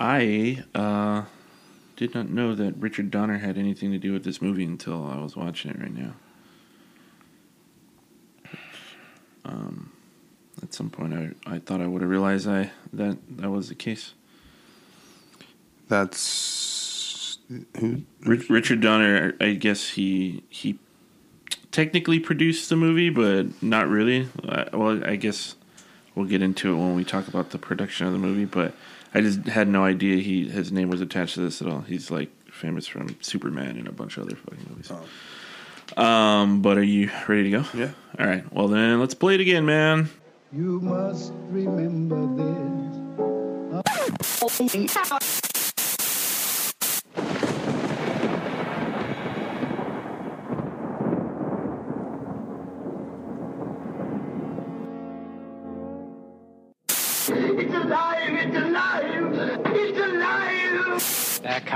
I uh, did not know that Richard Donner had anything to do with this movie until I was watching it right now. Um, at some point, I, I thought I would have realized I that that was the case. That's who? Rich, Richard Donner, I guess he he technically produced the movie, but not really. Well, I guess we'll get into it when we talk about the production of the movie. But I just had no idea he his name was attached to this at all. He's like famous from Superman and a bunch of other fucking movies. Um, but are you ready to go? Yeah. All right. Well, then let's play it again, man. You must remember this.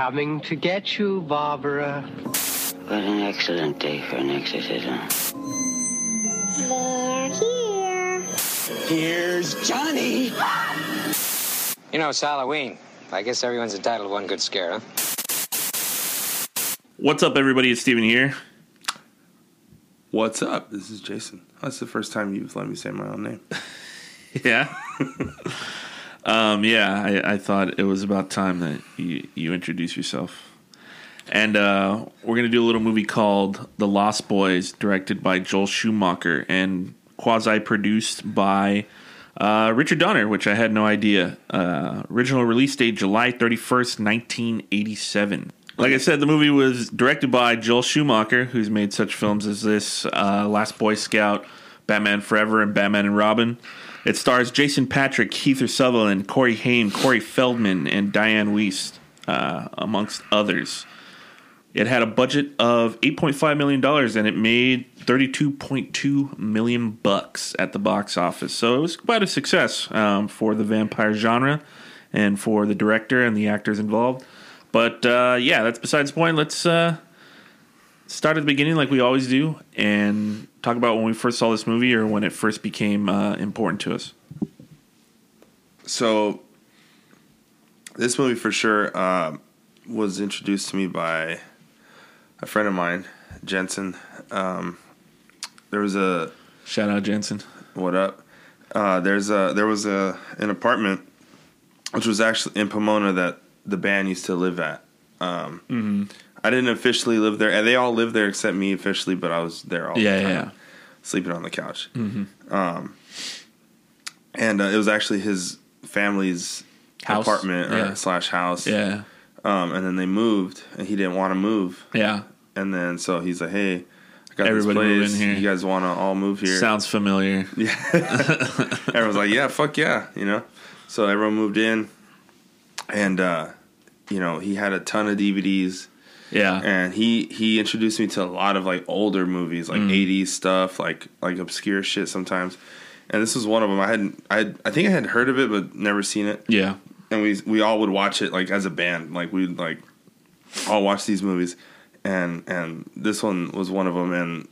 coming to get you, Barbara. What an excellent day for an exorcism. They're here. Here's Johnny! You know, it's Halloween. I guess everyone's entitled to one good scare, huh? What's up, everybody? It's Steven here. What's up? This is Jason. That's the first time you've let me say my own name. Yeah. um, yeah, I, I thought it was about time that you, you introduce yourself. And uh, we're going to do a little movie called The Lost Boys, directed by Joel Schumacher and quasi produced by uh, Richard Donner, which I had no idea. Uh, original release date July 31st, 1987. Like I said, the movie was directed by Joel Schumacher, who's made such films as this uh, Last Boy Scout, Batman Forever, and Batman and Robin. It stars Jason Patric, Kiefer Sutherland, Corey Haim, Corey Feldman, and Dianne Wiest, uh, amongst others. It had a budget of $8.5 million and it made 32.2 million bucks at the box office. So it was quite a success um, for the vampire genre and for the director and the actors involved. But uh, yeah, that's besides the point. Let's uh, start at the beginning, like we always do, and talk about when we first saw this movie or when it first became uh, important to us. So, this movie for sure um, was introduced to me by a friend of mine, Jensen. Um, there was a Shout out Jensen. what up? Uh, there's a there was a an apartment which was actually in Pomona that the band used to live at. Um, I didn't officially live there, and they all lived there except me officially, but I was there all Yeah, the time, yeah. sleeping on the couch. Um, and uh, it was actually his family's House? apartment or Yeah. slash house. Yeah, Um, and then they moved, and he didn't want to move, yeah. and then so he's like, "Hey, I got Everybody this place. in here." You guys want to all move here?" Sounds familiar. Yeah. Everyone's like, yeah, fuck yeah, you know. So everyone moved in, and uh, you know he had a ton of DVDs, Yeah, and he he introduced me to a lot of like older movies, like mm. '80s stuff, like like obscure shit sometimes. And this was one of them. I hadn't, I had, I think I had heard of it, but never seen it. yeah, And we we all would watch it like as a band, like we'd like all watch these movies, and and this one was one of them. And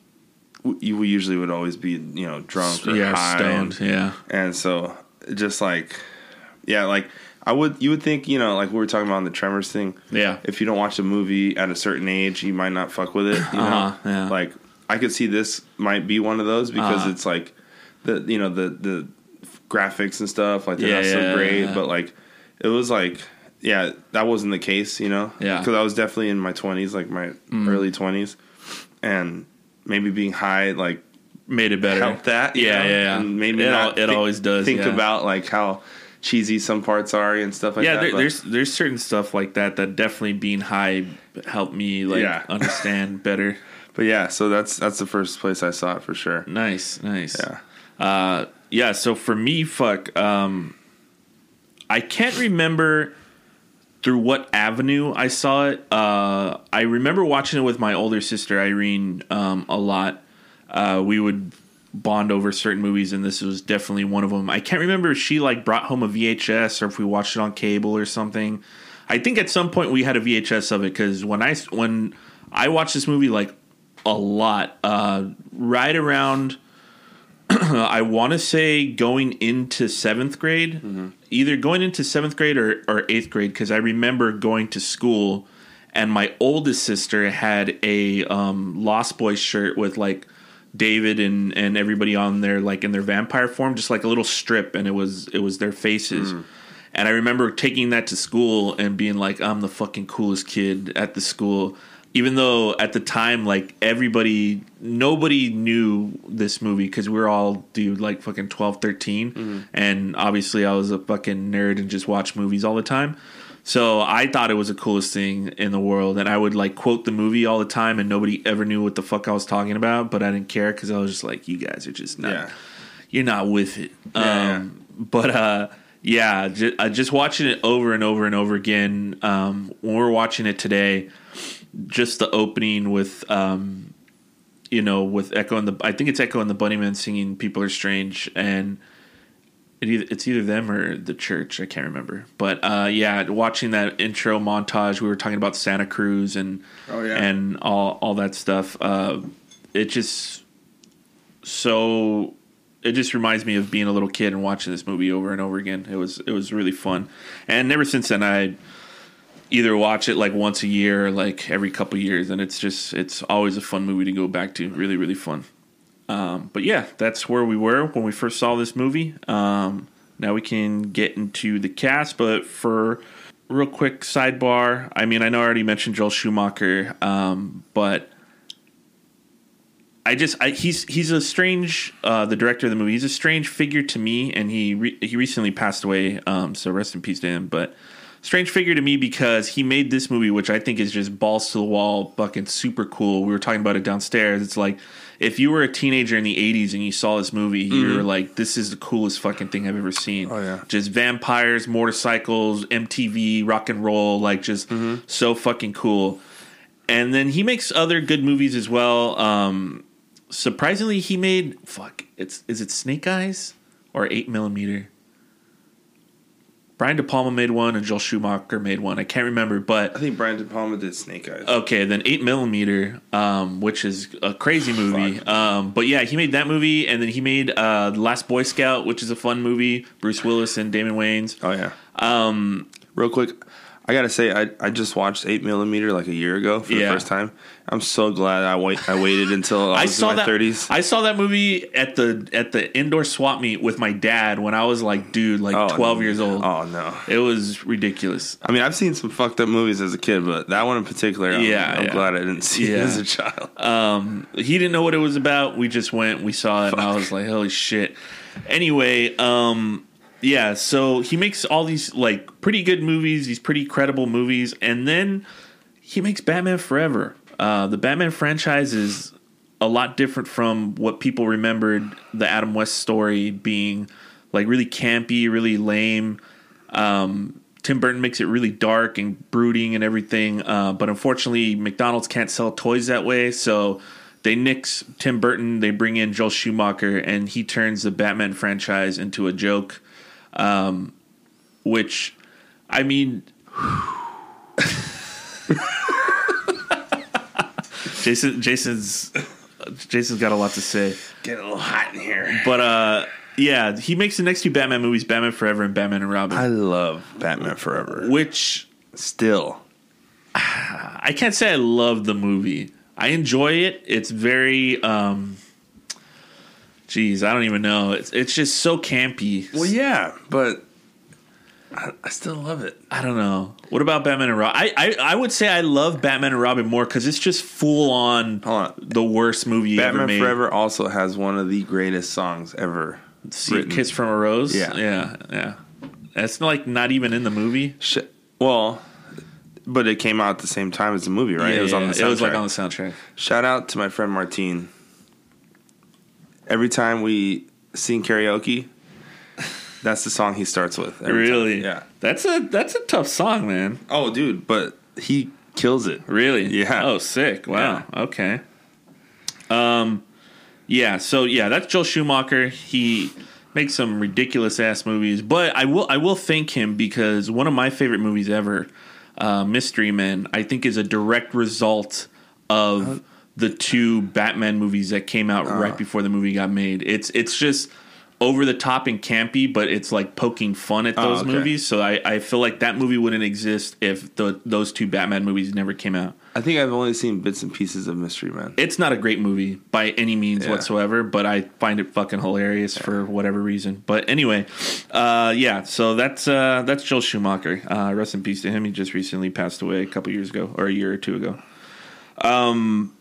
we, we usually would always be you know drunk or yeah. high and- Yeah, and so just like yeah like i would you would think you know like we were talking about on the tremors thing yeah. if you don't watch a movie at a certain age you might not fuck with it you Uh-huh, know yeah. like i could see this might be one of those because Uh-huh. it's like the you know the the graphics and stuff like they're Yeah, not so yeah, great yeah. but like it was like yeah that wasn't the case you know Yeah. Mm. because i was definitely in my 20s like my early 20s and maybe being high like Made it better. help that. Yeah, know, yeah, yeah. And maybe It not al- it always does, Think about like how cheesy some parts are and stuff like yeah, that. there, there's there's certain stuff like that that definitely being high helped me like Yeah. understand better. but yeah, so that's that's the first place I saw it for sure. Nice, nice. Yeah. Uh, yeah. So for me, fuck, um, I can't remember through what avenue I saw it. Uh, I remember watching it with my older sister Irene um, a lot. Uh, we would bond over certain movies, and this was definitely one of them. I can't remember if she like brought home a VHS or if we watched it on cable or something. I think at some point we had a VHS of it because when I when I watched this movie like a lot, uh, right around I want to say going into seventh grade, either going into seventh grade or, or eighth grade, because I remember going to school and my oldest sister had a um, Lost Boy shirt with like David and, and everybody on there, like in their vampire form, just like a little strip, and it was it was their faces. Mm. And I remember taking that to school and being like, I'm the fucking coolest kid at the school. Even though at the time, like everybody, nobody knew this movie because we were all, dude, like fucking 12, 13. Mm-hmm. And obviously I was a fucking nerd and just watched movies all the time. So I thought it was the coolest thing in the world. And I would like quote the movie all the time and nobody ever knew what the fuck I was talking about. But I didn't care because I was just like, you guys are just not Yeah. you're not with it. Yeah, um, But uh, yeah, just, uh, just watching it over and over and over again. Um, when we're watching it today, just the opening with, um, you know, with Echo and the, I think it's Echo and the Bunnymen singing "People Are Strange," and it either, it's either them or the church. I can't remember, but uh, yeah, watching that intro montage, we were talking about Santa Cruz and Oh, yeah. and all all that stuff. Uh, it just so it just reminds me of being a little kid and watching this movie over and over again. It was it was really fun, and ever since then I either watch it like once a year or like every couple years, and it's just it's always a fun movie to go back to. Really really fun. Um, but yeah, that's where we were when we first saw this movie. Um, now we can get into the cast, but for real quick sidebar, I mean I know I already mentioned Joel Schumacher, um, but I just I, he's he's a strange uh, the director of the movie. He's a strange figure to me, and he re- he recently passed away. Um, so rest in peace to him. But strange figure to me because he made this movie, which I think is just balls to the wall, fucking super cool. We were talking about it downstairs. It's like if you were a teenager in the '80s and you saw this movie, you're like, "This is the coolest fucking thing I've ever seen." Oh, yeah. just vampires, motorcycles, MTV, rock and roll, like just so fucking cool. And then he makes other good movies as well. Um, surprisingly, he made fuck. It's is it Snake Eyes or Eight Millimeter? Brian De Palma made one and Joel Schumacher made one. I can't remember, but I think Brian De Palma did Snake Eyes. Okay, then Eight Millimeter, um, which is a crazy movie. Um, but yeah, he made that movie, and then he made uh, The Last Boy Scout, which is a fun movie. Bruce Willis and Damon Wayans. Oh yeah. Um, real quick, I gotta say, I I just watched Eight Millimeter like a year ago for Yeah. the first time. I'm so glad I wait. I waited until I, I was saw in my that. 30s. I saw that movie at the at the indoor swap meet with my dad when I was like, dude, like Oh, twelve years old. Oh no. It was ridiculous. I mean, I've seen some fucked up movies as a kid, but that one in particular, I'm, Yeah, I'm yeah. glad I didn't see it as a child. Um, he didn't know what it was about. We just went, we saw it, and I was like, holy shit. Anyway, um, yeah, so he makes all these like pretty good movies, these pretty credible movies, and then he makes Batman Forever. Uh, the Batman franchise is a lot different from what people remembered the Adam West story being like really campy, really lame. Um, Tim Burton makes it really dark and brooding and everything, uh, but unfortunately, McDonald's can't sell toys that way, so they nix Tim Burton. They bring in Joel Schumacher, and he turns the Batman franchise into a joke. Um, which, I mean, Jason, Jason's, Jason's got a lot to say. Getting a little hot in here. But uh yeah, he makes the next two Batman movies, Batman Forever and Batman and Robin. I love Batman Forever. which Still, I can't say I love the movie. I enjoy it. It's very um Jeez, I don't even know. It's it's just so campy. well, yeah, but I, I still love it. I don't know. What about Batman and Robin? I, I, I would say I love Batman and Robin more because it's just full on on. the worst movie ever Batman. Forever also has one of the greatest songs ever. See. Kiss from a Rose. Yeah. yeah, yeah. That's like not even in the movie. Sh- well, but it came out at the same time as the movie, right? Yeah, it was on the soundtrack. It was like on the soundtrack. Shout out to my friend Martine. Every time we sing karaoke, that's the song he starts with. every time. Really? Yeah. That's a that's a tough song, man. Oh, dude, but he kills it. Really? Yeah. Oh, sick. Wow. Okay. Um yeah, so yeah, that's Joel Schumacher. He makes some ridiculous ass movies, but I will I will thank him because one of my favorite movies ever, uh, Mystery Men, I think is a direct result of the two Batman movies that came out Uh. right before the movie got made. It's it's just over the top and campy, but it's like poking fun at those Oh, okay. movies. So I, I feel like that movie wouldn't exist if the, those two Batman movies never came out. I think I've only seen bits and pieces of Mystery Man. It's not a great movie by any means Yeah. whatsoever, but I find it fucking hilarious for whatever reason. But anyway, uh, yeah, so that's uh, that's Joel Schumacher. Uh, rest in peace to him. He just recently passed away a couple years ago, or a year or two ago. Um,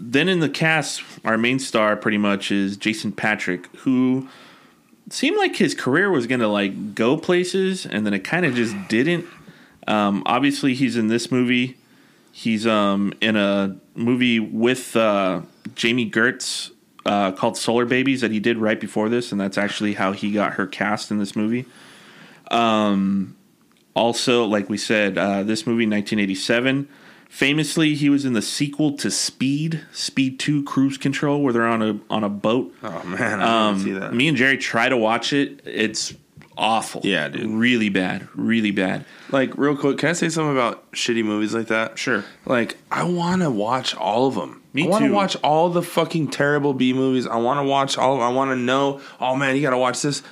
then in the cast, our main star pretty much is Jason Patric, who seemed like his career was going to like go places, and then it kind of just didn't. Um, obviously, he's in this movie. He's um, in a movie with uh, Jami Gertz uh, called Solar Babies that he did right before this, and that's actually how he got her cast in this movie. Um, also, like we said, uh, this movie, 1987. Famously, he was in the sequel to Speed, Speed Two Cruise Control, where they're on a on a boat. Oh man, I didn't see that. Um, Me and Jerry try to watch it. It's awful. Yeah, dude. Really bad. Really bad. Like real quick, can I say something about shitty movies like that? Sure. Like I want to watch all of them. Me I want to watch all the fucking terrible B movies. I want to watch all. I want to know. Oh man, you got to watch this.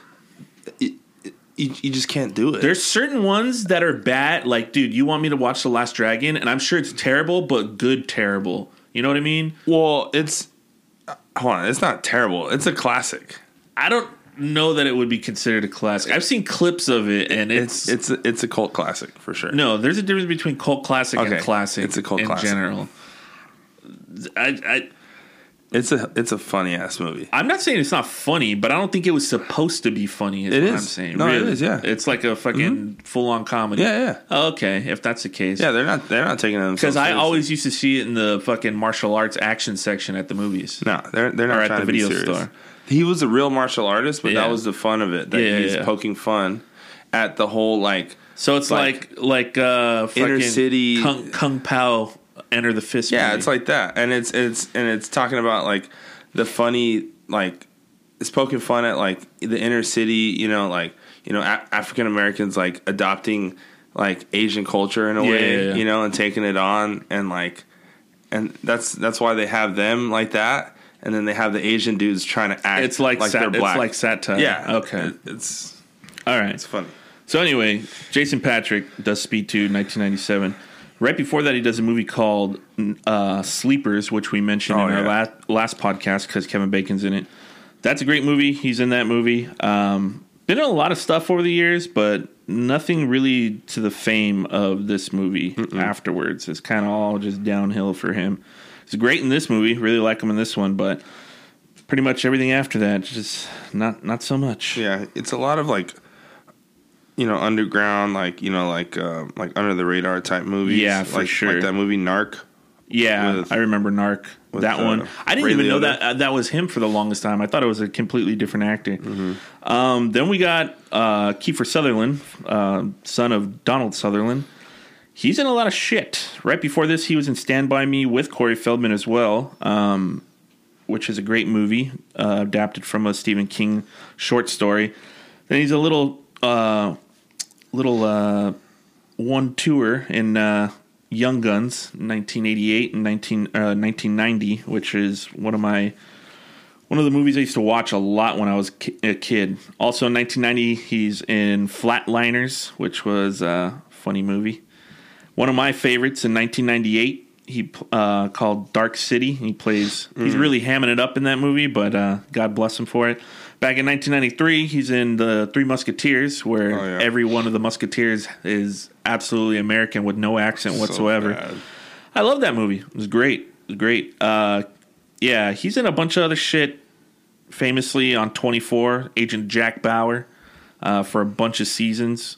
You, you just can't do it. There's certain ones that are bad. Like, dude, you want me to watch The Last Dragon, and I'm sure it's terrible, but good terrible. You know what I mean? well, it's uh, hold on. It's not terrible. It's a classic. I don't know that it would be considered a classic. I've seen clips of it, and it's, It's it's a, it's a cult classic for sure. no. There's a difference between cult classic Okay, and classic. it's a cult in classic. general. I, I it's a it's a funny ass movie. I'm not saying it's not funny, but I don't think it was supposed to be funny. Is It what is. I'm saying. No, it really. is, yeah. It's like a fucking full on comedy. Yeah, yeah. Okay, if that's the case. Yeah, they're not they're not taking them Because I always used to see it in the fucking martial arts action section at the movies. no, they're they're Or not at trying the to be video serious. store. He was a real martial artist, but Yeah. that was the fun of it. That Yeah, he's yeah. poking fun at the whole like So it's like Like, like, uh fucking inner city- Kung, Kung Pao Enter the Fist. Yeah, movie. it's like that, and it's it's and it's talking about like the funny like it's poking fun at like the inner city, you know, like you know a- African Americans like adopting like Asian culture in a Yeah, way, yeah, yeah. you know, and taking it on, and like, and that's that's why they have them like that, and then they have the Asian dudes trying to act. It's like, like sat, they're black. It's like satire. yeah, Okay. It- it's All right. it's funny. So anyway, Jason Patric does Speed 2 1997. Right before that, he does a movie called uh, Sleepers, which we mentioned Oh, in our last, last podcast because Kevin Bacon's in it. That's a great movie. He's in that movie. Um, been in a lot of stuff over the years, but nothing really to the fame of this movie afterwards. It's kind of all just downhill for him. He's great in this movie. Really like him in this one, but pretty much everything after that, just not not so much. Yeah, it's a lot of like you know underground, like you know like uh, like under the radar type movies. Yeah, for like, sure. Like that movie Narc. Yeah, with- I remember Narc. That uh, one. I didn't Ray even know that uh, that was him for the longest time. I thought it was a completely different actor. Mm-hmm. Um, then we got uh, Kiefer Sutherland, uh, son of Donald Sutherland. He's in a lot of shit. Right before this, he was in Stand By Me with Corey Feldman as well, um, which is a great movie uh, adapted from a Stephen King short story. Then he's a little uh, little uh, one tour in uh, Young Guns, 1988 and 19, uh, 1990, which is one of my one of the movies I used to watch a lot when I was a kid. Also in 1990, he's in Flatliners, which was a funny movie. One of my favorites in 1998, he uh, called Dark City. He plays. He's Mm. really hamming it up in that movie, but uh, God bless him for it. Back in 1993, he's in the Three Musketeers, where Oh, yeah. every one of the Musketeers is absolutely American with no accent So whatsoever. bad. I love that movie. It was great. It was great. Uh, yeah, he's in a bunch of other shit. Famously on 24, Agent Jack Bauer uh, for a bunch of seasons.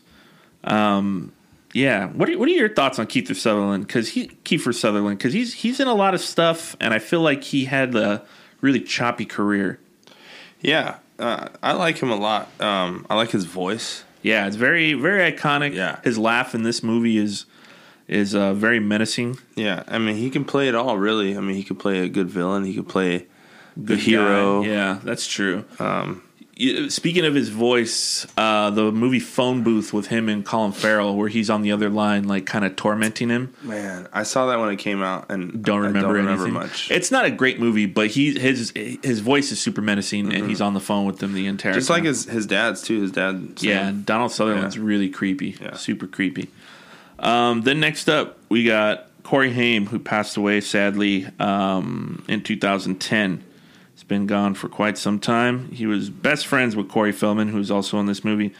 Um, yeah, what are, what are your thoughts on Kiefer Sutherland? Because he Kiefer Sutherland because he's he's in a lot of stuff, and I feel like he had a really choppy career. Yeah, uh, I like him a lot. Um, I like his voice. Yeah, it's very very iconic. Yeah. his laugh in this movie is is uh, very menacing. Yeah, I mean he can play it all. Really, I mean he could play a good villain. He could play the Good hero. guy. Yeah, that's true. Um, speaking of his voice, uh, the movie Phone Booth with him and Colin Farrell, where he's on the other line, like kind of tormenting him. Man, I saw that when it came out and Don't I remember, don't remember anything. much. It's not a great movie, but he his his voice is super menacing, and he's on the phone with them the entire time. Just time. like his his dad's too. His dad. Yeah. Donald Sutherland's Yeah. really creepy. Yeah. Super creepy. Um, then next up, we got Corey Haim, who passed away sadly um, in 2010. Been gone for quite some time. He was best friends with Corey Feldman, who's also in this movie.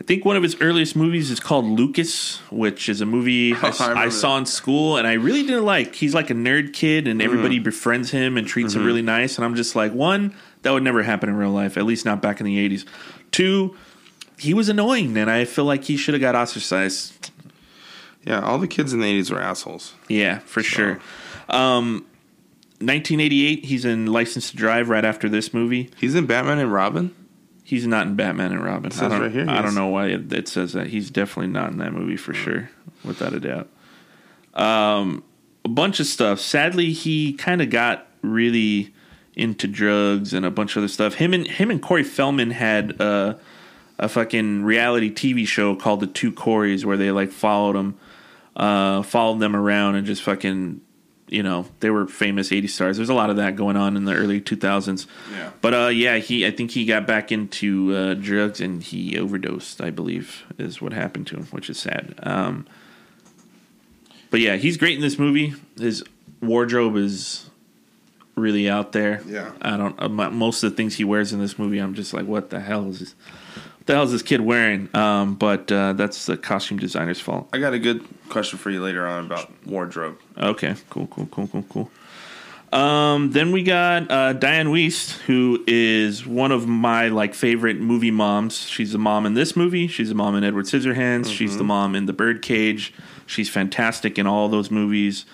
I think one of his earliest movies is called Lucas, which is a movie I, I I saw in school, and I really didn't like. He's like a nerd kid, and everybody befriends him and treats him really nice. And I'm just like, one, that would never happen in real life, at least not back in the 80s. Two, he was annoying, and I feel like he should have got ostracized. yeah. All the kids in the eighties were assholes. Yeah, for sure. Um, 1988, he's in License to Drive right after this movie. He's in Batman and Robin. He's not in Batman and Robin. says I don't, right here he I don't know why it, it says that. He's definitely not in that movie for sure, without a doubt. Um, a bunch of stuff. Sadly, he kind of got really into drugs and a bunch of other stuff. Him and him and Corey Feldman had uh, a fucking reality TV show called The Two Coreys, where they like followed him, uh, followed them around and just fucking, you know, they were famous 80 stars. There's a lot of that going on in the early 2000s. Yeah. But uh, yeah, he I think he got back into uh, drugs and he overdosed. I believe is what happened to him, which is sad. Um, but yeah, he's great in this movie. His wardrobe is really out there. Yeah. I don't. Uh, most of the things he wears in this movie, I'm just like, what the hell is this? The hell is this kid wearing? Um, but uh, that's the costume designer's fault. I got a good question for you later on about wardrobe. Okay, cool, cool, cool, cool, cool. Um, then we got uh, Dianne Wiest, who is one of my like favorite movie moms. She's the mom in this movie. She's the mom in Edward Scissorhands. She's the mom in The Birdcage. She's fantastic in all those movies.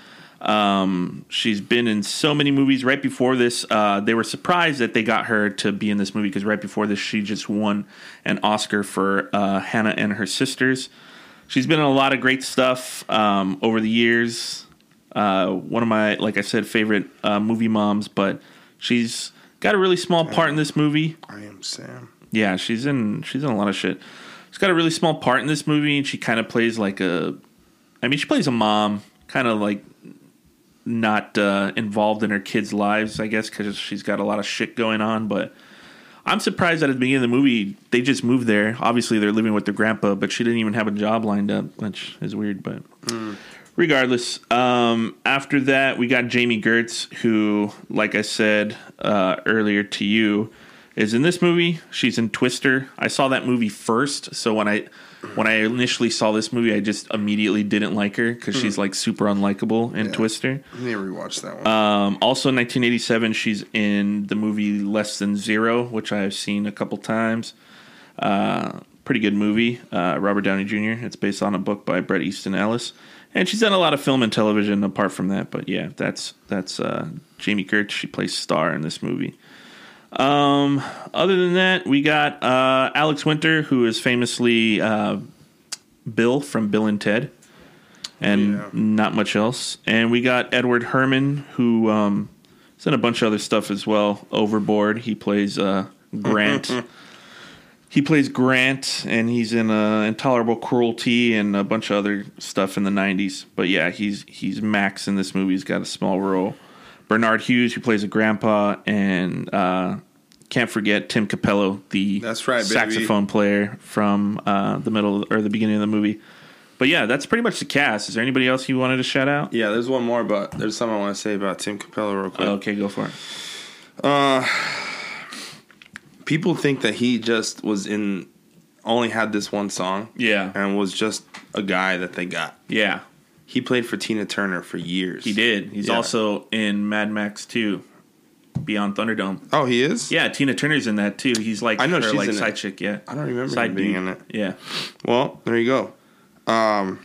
Um, she's been in so many movies. Right before this, uh, they were surprised that they got her to be in this movie because right before this, she just won an Oscar for uh, Hannah and her sisters. She's been in a lot of great stuff um, over the years. Uh, one of my, like I said, favorite uh, movie moms, but she's got a really small part in this movie. I am Sam. Yeah, she's in she's in a lot of shit. She's got a really small part in this movie, and she kind of plays like a. I mean, she plays a mom, kind of like not uh, involved in her kids' lives, I guess, because she's got a lot of shit going on. But I'm surprised that at the beginning of the movie they just moved there. Obviously, they're living with their grandpa, but she didn't even have a job lined up, which is weird. But mm. regardless, um, after that we got Jami Gertz, who, like I said uh, earlier to you, is in this movie. She's in Twister. I saw that movie first, so when I when I initially saw this movie, I just immediately didn't like her because she's like super unlikable in Twister. I need to rewatch that one. Um, also, in 1987, she's in the movie Less Than Zero, which I have seen a couple times. Uh, pretty good movie. Uh, Robert Downey Jr. It's based on a book by Bret Easton Ellis, and she's done a lot of film and television apart from that. But yeah, that's that's uh, Jami Gertz. She plays Star in this movie. Um, other than that, we got uh, Alex Winter, who is famously uh, Bill from Bill and Ted, and Yeah. not much else. And we got Edward Herrmann, who um, is in a bunch of other stuff as well. Overboard, he plays uh, Grant. he plays Grant, and he's in uh, Intolerable Cruelty and a bunch of other stuff in the '90s. But yeah, he's he's Max in this movie. He's got a small role. Barnard Hughes, who plays a grandpa, and uh, can't forget Tim Cappello, the That's right, baby. saxophone player from uh, the middle or the beginning of the movie. But yeah, that's pretty much the cast. Is there anybody else you wanted to shout out? yeah, there's one more, but there's something I want to say about Tim Cappello real quick. Okay, go for it. Uh, people think that he just was in, only had this one song, Yeah, and was just a guy that they got. yeah, He played for Tina Turner for years. he did. He's Yeah. also in Mad Max 2, Beyond Thunderdome. Oh, he is. Yeah, Tina Turner's in that too. He's like I know she's like in side it. chick. Yeah, I don't remember side being in it. Yeah, Well, there you go. Um,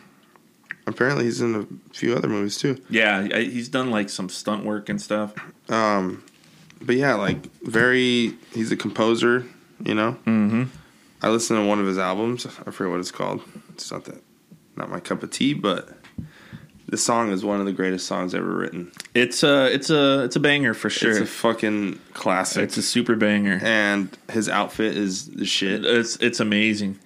apparently he's in a few other movies too. yeah. He's done like some stunt work and stuff. Um, but yeah, like very. He's a composer. You know. Mm-hmm. I listened to one of his albums. I forget what it's called. It's not that, not my cup of tea, but The song is one of the greatest songs ever written. It's a it's a it's a banger for sure. It's a fucking classic. It's a super banger. and his outfit is the shit. It's it's amazing.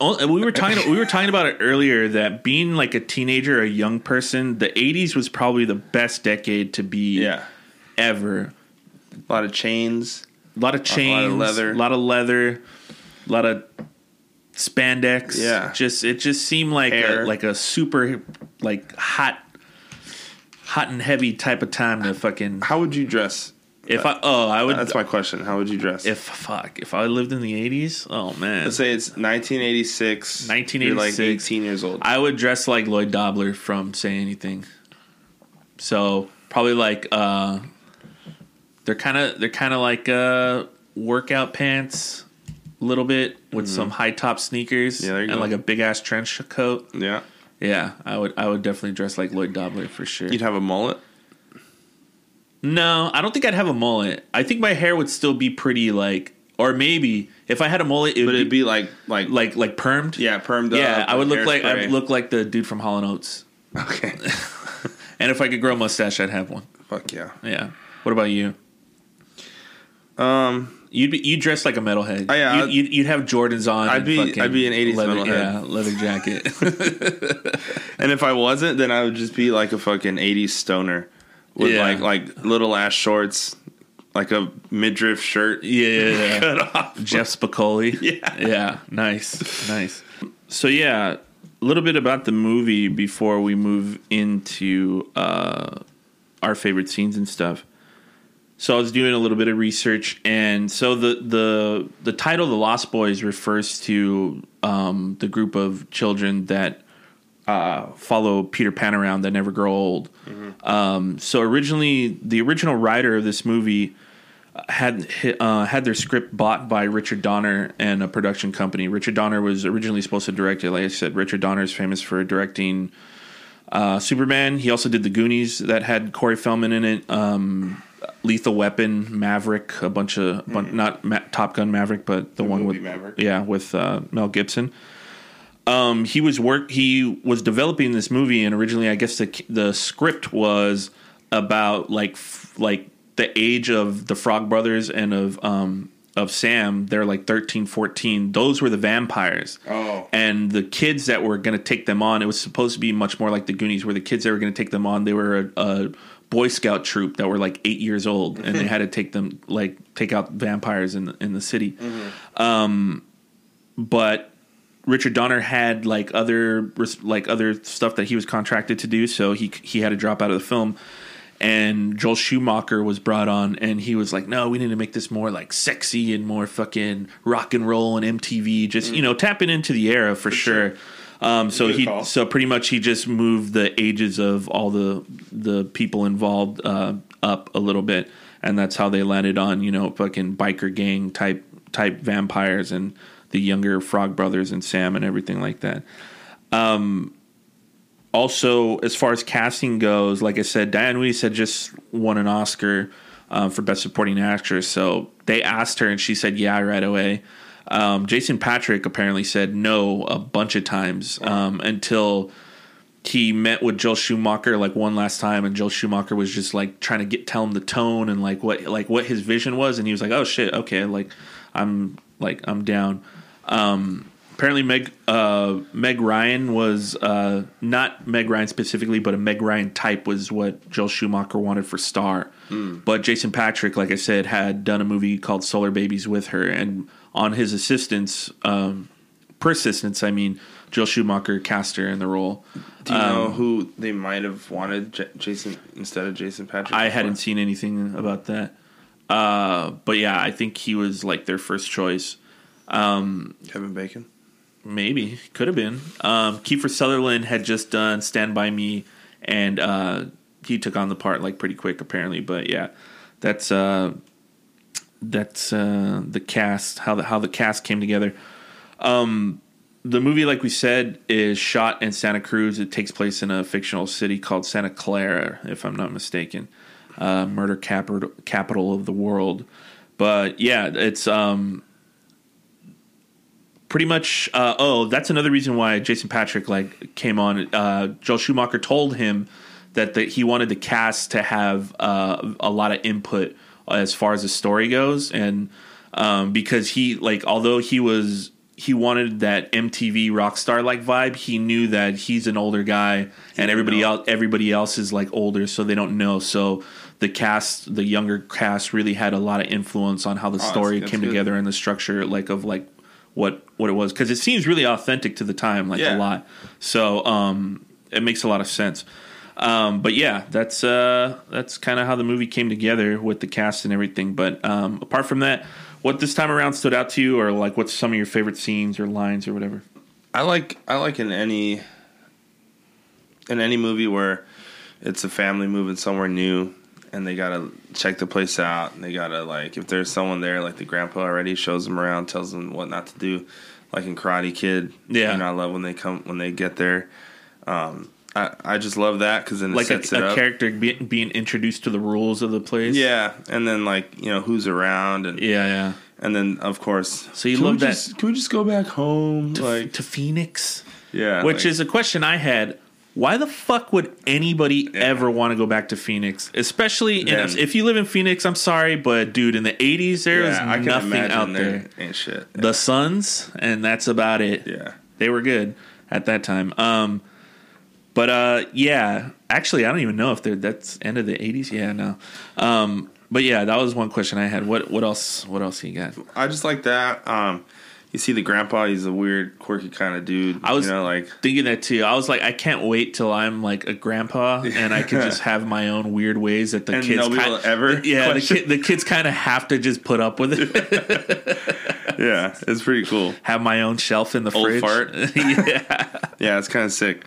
Oh, We were talking we were talking about it earlier that being like a teenager, a young person, the '80s was probably the best decade to be Yeah, ever. a lot of chains. A lot of chains, leather. a lot of leather, a lot of spandex. Yeah. just it just seemed like a, like a super like hot, hot and heavy type of time to fucking. How would you dress? If I oh I would That's my question. How would you dress? if fuck if I lived in the '80s, oh man, Let's say it's 1986. 1986. You're like 18 years old. I would dress like Lloyd Dobler from Say Anything. So probably like uh they're kind of they're kind of like uh workout pants a little bit with some high top sneakers Mm-hmm. Yeah, there you and go. like a big ass trench coat. yeah. Yeah, I would I would definitely dress like Lloyd Dobler for sure. You'd have a mullet. no, I don't think I'd have a mullet. I think my hair would still be pretty like or maybe if I had a mullet it would be, be like like like like permed. yeah, permed Yeah, up. I would look like I would look like the dude from Hall and Oates. Okay. And if I could grow a mustache, I'd have one. Fuck yeah. Yeah. What about you? Um, You'd be you dress like a metalhead. Oh, yeah, you'd, you'd, you'd have Jordans on. I'd be- I'd be an 80s leather, metalhead. Yeah, leather jacket. and if I wasn't, then I would just be like a fucking 80s stoner with Yeah. like like little ass shorts, like a midriff shirt. yeah, yeah, Cut off. Jeff Spicoli. Yeah. yeah, nice, nice. So yeah, a little bit about the movie before we move into uh, our favorite scenes and stuff. So I was doing a little bit of research, and so the the the title "The Lost Boys" refers to um, the group of children that uh, follow Peter Pan around that never grow old. Um, so originally, the original writer of this movie had uh, had their script bought by Richard Donner and a production company. Richard Donner was originally supposed to direct it. Like I said, Richard Donner is famous for directing uh, Superman. He also did The Goonies that had Corey Feldman in it. Um, Lethal Weapon, Maverick, a bunch of bun- not Ma- Top Gun Maverick, but the, one with Maverick. yeah with uh, Mel Gibson. Um, he was work. He was developing this movie, and originally, I guess the the script was about like f- like the age of the Frog Brothers and of um of Sam. They're like 13, 14. Those were the vampires. Oh. and the kids that were going to take them on, it was supposed to be much more like the Goonies, where the kids that were going to take them on, they were a, a Boy Scout troop that were like eight years old, and they had to take them like take out vampires in the, in the city. Um, but Richard Donner had like other like other stuff that he was contracted to do, so he he had to drop out of the film. And Joel Schumacher was brought on, and he was like, "No, we need to make this more like sexy and more fucking rock and roll and MTV. Just you know, tapping into the era for, sure." Um, so Good he call. so pretty much he just moved the ages of all the the people involved uh, up a little bit, and that's how they landed on you know fucking biker gang type type vampires and the younger Frog Brothers and Sam and everything like that. Um, also, as far as casting goes, like I said, Diane Weiss had just won an Oscar um, for Best Supporting Actress, so they asked her and she said yeah right away. Um, Jason Patric apparently said no a bunch of times um, until he met with Joel Schumacher like one last time, and Joel Schumacher was just like trying to get tell him the tone and like what like what his vision was, and he was like, "Oh shit, okay, like I'm like I'm down." Um, apparently, Meg uh, Meg Ryan was uh, not Meg Ryan specifically, but a Meg Ryan type was what Joel Schumacher wanted for Star. But Jason Patric, like I said, had done a movie called Solar Babies with her, and on his assistance, um, persistence, I mean, Joel Schumacher cast her in the role. Do you know Um, who they might have wanted J- Jason instead of Jason Patric? I for? hadn't seen anything about that. Uh, but yeah, I think he was like their first choice. Kevin Bacon. Maybe could have been. Um, Kiefer Sutherland had just done Stand by Me, and uh, he took on the part like pretty quick apparently. But yeah, that's uh, that's uh, the cast how the how the cast came together. Um, the movie, like we said, is shot in Santa Cruz. It takes place in a fictional city called Santa Clara, if I'm not mistaken, uh, murder capital capital of the world. But yeah, it's um, pretty much. Uh, oh, that's another reason why Jason Patric like came on. Uh, Joel Schumacher told him that the, he wanted the cast to have uh, a lot of input as far as the story goes, and um, because he like although he was he wanted that MTV rock star like vibe. He knew that he's an older guy, and everybody know. else everybody else is like older, so they don't know. So the cast, the younger cast, really had a lot of influence on how the that's- story that's came good. together and the structure, like of like what what it was, because it seems really authentic to the time, like Yeah. a lot. So um, it makes a lot of sense. Um, but yeah, that's uh, that's kind of how the movie came together with the cast and everything. But um, apart from that, what this time around stood out to you, or like what's some of your favorite scenes or lines or whatever? I like I like in any in any movie where it's a family moving somewhere new and they gotta check the place out and they gotta like if there's someone there like the grandpa already shows them around tells them what not to do like in Karate Kid Yeah. you know I love when they come when they get there um I, I just love that because then it Like a, a character be, being introduced to the rules of the place. yeah and then like you know who's around and yeah, yeah. and then of course So you can we love that- just, can we just go back home To, like to Phoenix. yeah Which like- is a question I had. Why the fuck would anybody ever want to go back to Phoenix? Especially in, if you live in Phoenix, I'm sorry, but dude, in the 80s, there was yeah, can nothing out there. ain't shit The Suns, and that's about it. yeah They were good at that time. Um, but uh, yeah, actually, I don't even know if they're that's end of the 80s. Yeah, no. Um, but yeah, that was one question I had. What what else? What else you got? I just like that. Um, you see the grandpa; he's a weird, quirky kind of dude. I was you know, like thinking that too. I was like, I can't wait till I'm like a grandpa and I can just have my own weird ways that the And kids kind- ever yeah the, kid, the kids kind of have to just put up with it. yeah, it's pretty cool. have my own shelf in the Old fridge. fart. yeah, Yeah, it's kind of sick.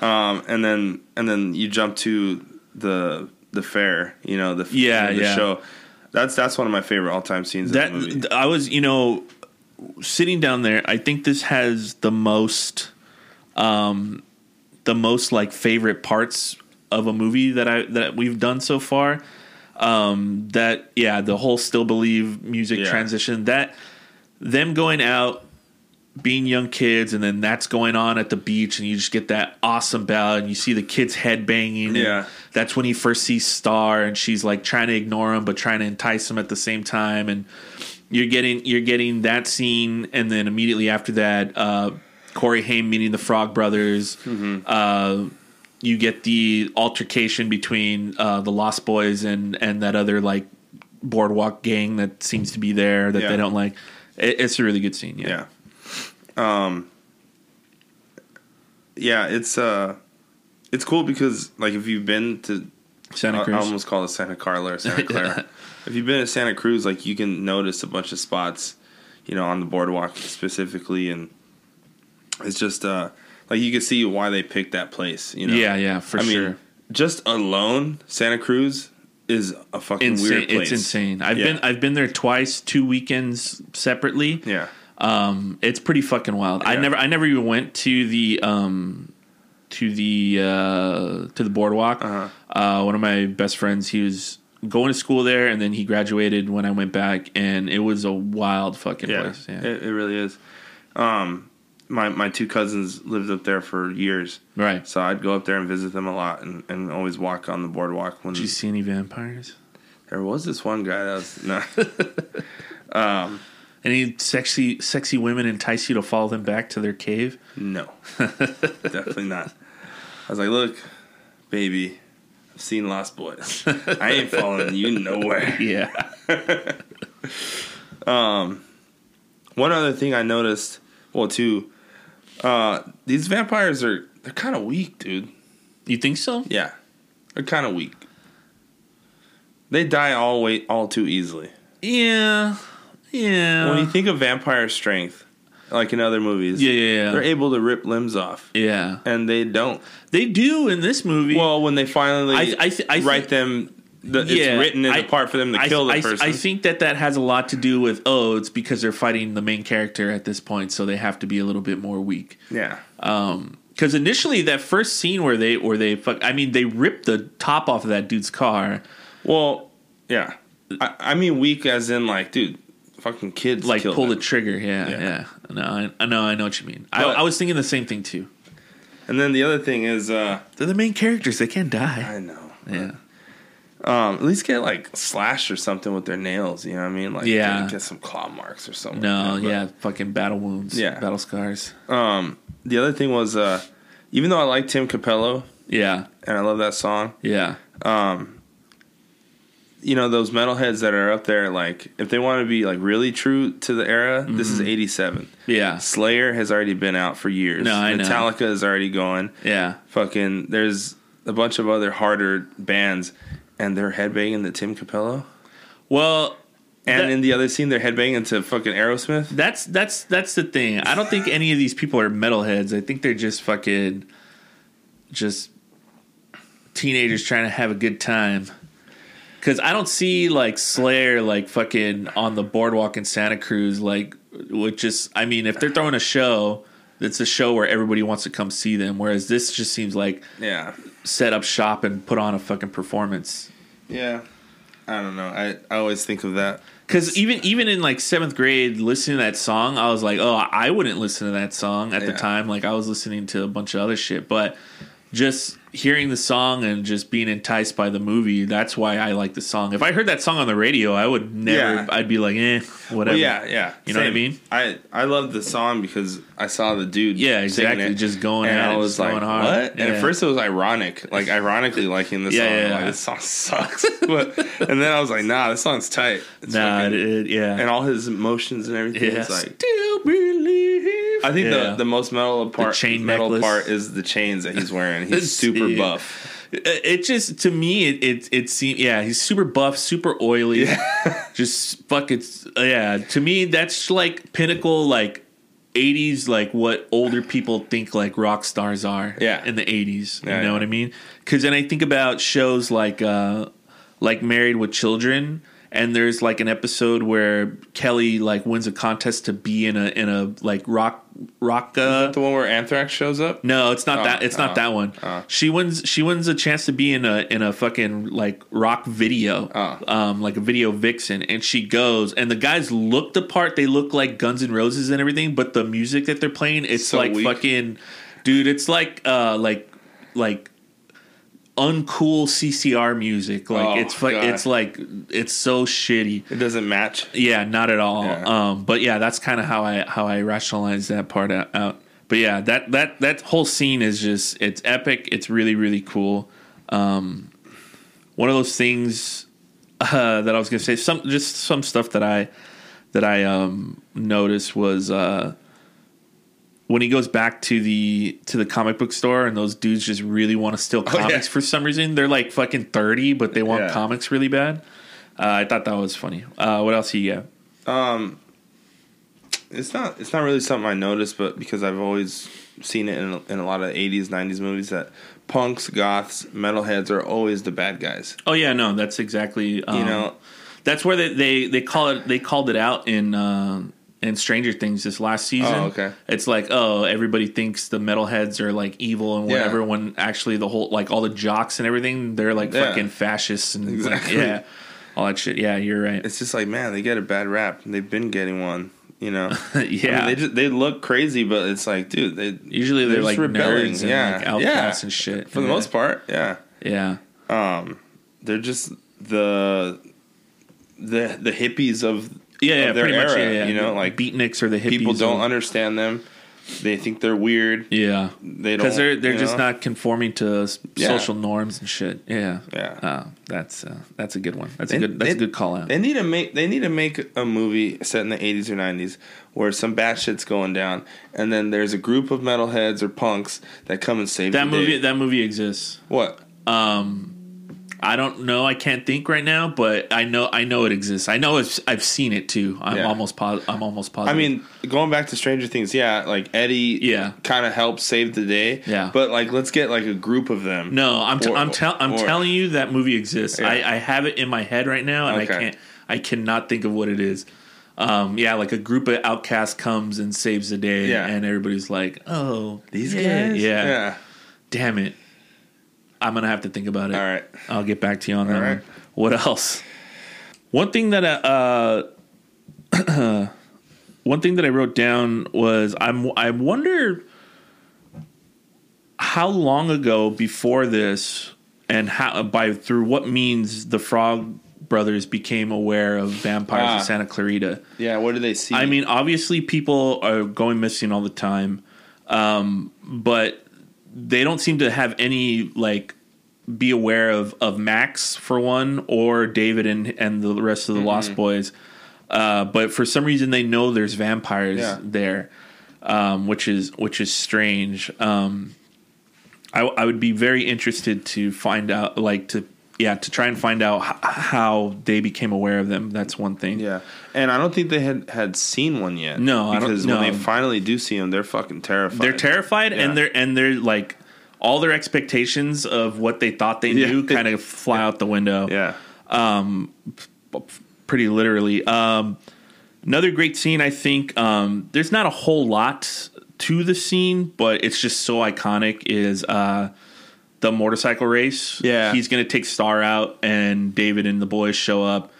Um, and then and then you jump to the the fair. You know the Yeah, the yeah. show. That's that's one of my favorite all time scenes that movie. I was you know sitting down there. I think this has the most, um, the most like favorite parts of a movie that I that we've done so far. Um, that yeah, the whole still believe music Yeah. transition that them going out being young kids and then that's going on at the beach and you just get that awesome ballad and you see the kids head banging Yeah. that's when he first sees star and she's like trying to ignore him but trying to entice him at the same time and you're getting you're getting that scene and then immediately after that uh corey haim meeting the frog brothers uh you get the altercation between uh the lost boys and and that other like boardwalk gang that seems to be there that Yeah. they don't like it, it's a really good scene yeah. Yeah. Um. Yeah, it's uh, it's cool because like if you've been to Santa I- Cruz. I almost call it Santa Carla or Santa Clara. if you've been to Santa Cruz, like you can notice a bunch of spots, you know, on the boardwalk specifically, and it's just uh, like you can see why they picked that place. You know, Yeah, yeah, for I sure. mean, just alone, Santa Cruz is a fucking insane. weird place. It's insane. I've Yeah. been I've been there twice, two weekends separately. Yeah, Um, it's pretty fucking wild. I never I never even went to the um to the uh to the boardwalk. Uh-huh. uh one of my best friends, he was going to school there and then he graduated when I went back and it was a wild fucking yeah, place. Yeah. It, it really is. Um, my my two cousins lived up there for years, right. so I'd go up there and visit them a lot, and, and always walk on the boardwalk. When Did you see any vampires? there was this one guy that was no, Any sexy sexy women entice you to follow them back to their cave? no, definitely not. I was like, look, baby, I've seen Lost Boys. I ain't following you nowhere. Yeah. um, One other thing I noticed, well, too, uh, these vampires are they're kind of weak, dude. You think so? Yeah, they're kind of weak. They die all way all too easily. Yeah. Yeah. when you think of vampire strength, like in other movies, yeah, yeah, yeah. they're able to rip limbs off, yeah. and they don't. They do in this movie. Well, when they finally I- I th- I write think- them, the, Yeah, it's written in I- the part for them to I, kill the I, person. I think that that has a lot to do with oh, it's because they're fighting the main character at this point, so they have to be a little bit more weak. yeah, um, Because initially, that first scene where they where they fuck, I mean, they ripped the top off of that dude's car. well, yeah. I, I mean, weak as in like, dude, fucking kids like pull the trigger. Yeah, Yeah. yeah. No, I, I know, I know what you mean. I, I was thinking the same thing too. And then the other thing is, uh, They're the main characters. They can't die. I know. Yeah. Um, at least get like slashed or something with their nails. You know what I mean? Like Yeah. get, some claw marks or something. No, like yeah, fucking battle wounds. Yeah. battle scars. Um, the other thing was, uh, even though I like Tim Cappello Yeah, and I love that song, yeah, you know those metalheads that are up there, like if they want to be like really true to the era, this Mm-hmm. is '87. yeah, Slayer has already been out for years. No, I know. Metallica is already going. yeah. Fucking, there's a bunch of other harder bands, and they're headbanging the Tim Cappello. Well, And That- in the other scene, they're headbanging to fucking Aerosmith. That's that's that's the thing. I don't think any of these people are metalheads. I think they're just fucking just teenagers trying to have a good time. Cause I don't see like Slayer like fucking on the boardwalk in Santa Cruz like which is I mean if they're throwing a show it's a show where everybody wants to come see them whereas this just seems like Yeah, set up shop and put on a fucking performance. yeah. I don't know. I, I always think of that. Because even even in like seventh grade, listening to that song, I was like, oh, I wouldn't listen to that song at the time. Like I was listening to a bunch of other shit, but just hearing the song and just being enticed by the movie, that's why I like the song. If I heard that song on the radio, I would never. Yeah. I'd be like, eh, whatever. Well, yeah, yeah. You know what I mean? I I love the song because I saw the dude. Yeah, exactly. it, Just going and I was like, going hard. what? And Yeah. at first it was ironic, like ironically liking the Yeah, song. yeah. Like this song sucks. but and then I was like, nah, this song's tight. It's Nah, fucking- it, it- yeah. and all his emotions and everything. yeah. It's like Still believe. I think Yeah. the the most metal part the chain metal necklace. part is the chains that he's wearing. He's super Yeah. buff. It just to me it it, it seemed yeah he's super buff super oily just fucking yeah to me that's like pinnacle like 80s like what older people think like rock stars are Yeah. in the 80s you know yeah. what I mean because then I think about shows like uh like Married with Children and there's like an episode where Kelly like wins a contest to be in a in a like rock rock uh, The one where Anthrax shows up. no, it's not Oh, that. It's not oh, that one. oh. She wins. She wins a chance to be in a in a fucking like rock video, Oh. um, like a video vixen, and she goes. And the guys look the part. They look like Guns N' Roses and everything, but the music that they're playing, it's So like weak. fucking, dude. It's like uh like like uncool CCR music. Like Oh, it's God. it's like it's so shitty. It doesn't match. Yeah, not at all. Yeah. Um, but yeah, that's kind of how I how I rationalize that part out, out. But yeah, that that that whole scene is just it's epic. It's really really cool. Um, one of those things uh, that I was gonna say some just some stuff that I that I um, noticed was uh, when he goes back to the to the comic book store and those dudes just really want to steal Oh, yeah. comics for some reason. They're like fucking thirty, but they want Yeah. comics really bad. Uh, I thought that was funny. Uh, what else you got? It's not. It's not really something I noticed, but because I've always seen it in a, in a lot of '80s, '90s movies that punks, goths, metalheads are always the bad guys. Oh yeah, no, that's exactly um, You know, that's where they, they they call it they called it out in uh, in Stranger Things this last season. Oh, okay. It's like oh everybody thinks the metalheads are like evil and Yeah. whatever when actually the whole like all the jocks and everything they're like Yeah. fucking fascists and like, Exactly. yeah all that shit. Yeah, you're right. it's just like man, they get a bad rap. They've been getting one. You know, yeah, I mean, they just they look crazy, but it's like, dude, they usually they're, just like rebelling. nerds and Yeah. like outcasts Yeah. and shit. for the Yeah. most part. Yeah, Yeah. Um, they're just the the the hippies of Yeah, yeah, their pretty era. much. Yeah, yeah. You know, like beatniks or the hippies. people don't understand them. They think they're weird. Yeah, They don't because they're they're just know? not conforming to social norms and shit. Yeah, Yeah. Uh, that's uh, that's a good one. That's They- a good. That's they- a good call out. They need to make they need to make a movie set in the eighties or nineties where some bad shit's going down, and then there's a group of metalheads or punks that come and save that the movie Day. that movie exists. What? I don't know. I can't think right now, but I know I know it exists. I know it's, I've seen it too. I'm Yeah. almost pos- I'm almost positive. I mean, going back to Stranger Things, yeah, like Eddie, Yeah. kind of helped save the day, Yeah. But like, let's get like a group of them. no, I'm t- Or- I'm, tell- I'm or- telling you that movie exists. Yeah. I, I have it in my head right now, and Okay. I can't. I cannot think of what it is. Um, yeah, like a group of outcasts comes and saves the day, Yeah. and everybody's like, "Oh, these guys, yeah, yeah. damn it." I'm gonna have to think about it. All right. I'll get back to you on that. All right. One. What else? One thing that uh, one thing that I wrote down was I'm I wonder how long ago before this and how by through what means the Frog brothers became aware of vampires Ah. in Santa Clarita. Yeah, what do they see? I mean, obviously, people are going missing all the time, um, but they don't seem to have any like be aware of of Max for one, or David and and the rest of the Lost Boys. Uh, but for some reason, they know there's vampires Yeah. there, um, which is which is strange. Um, I, I would be very interested to find out, like to yeah, to try and find out h- how they became aware of them. That's one thing. yeah, and I don't think they had had seen one yet. No, I don't- because no. when they finally do see them, they're fucking terrified. they're terrified Yeah. and they're and they're like all their expectations of what they thought they Yeah. knew kind of fly out the window Yeah, um, pretty literally um another great scene i think um there's not a whole lot to the scene but it's just so iconic is uh the motorcycle race Yeah. he's gonna take star out and david and the boys show up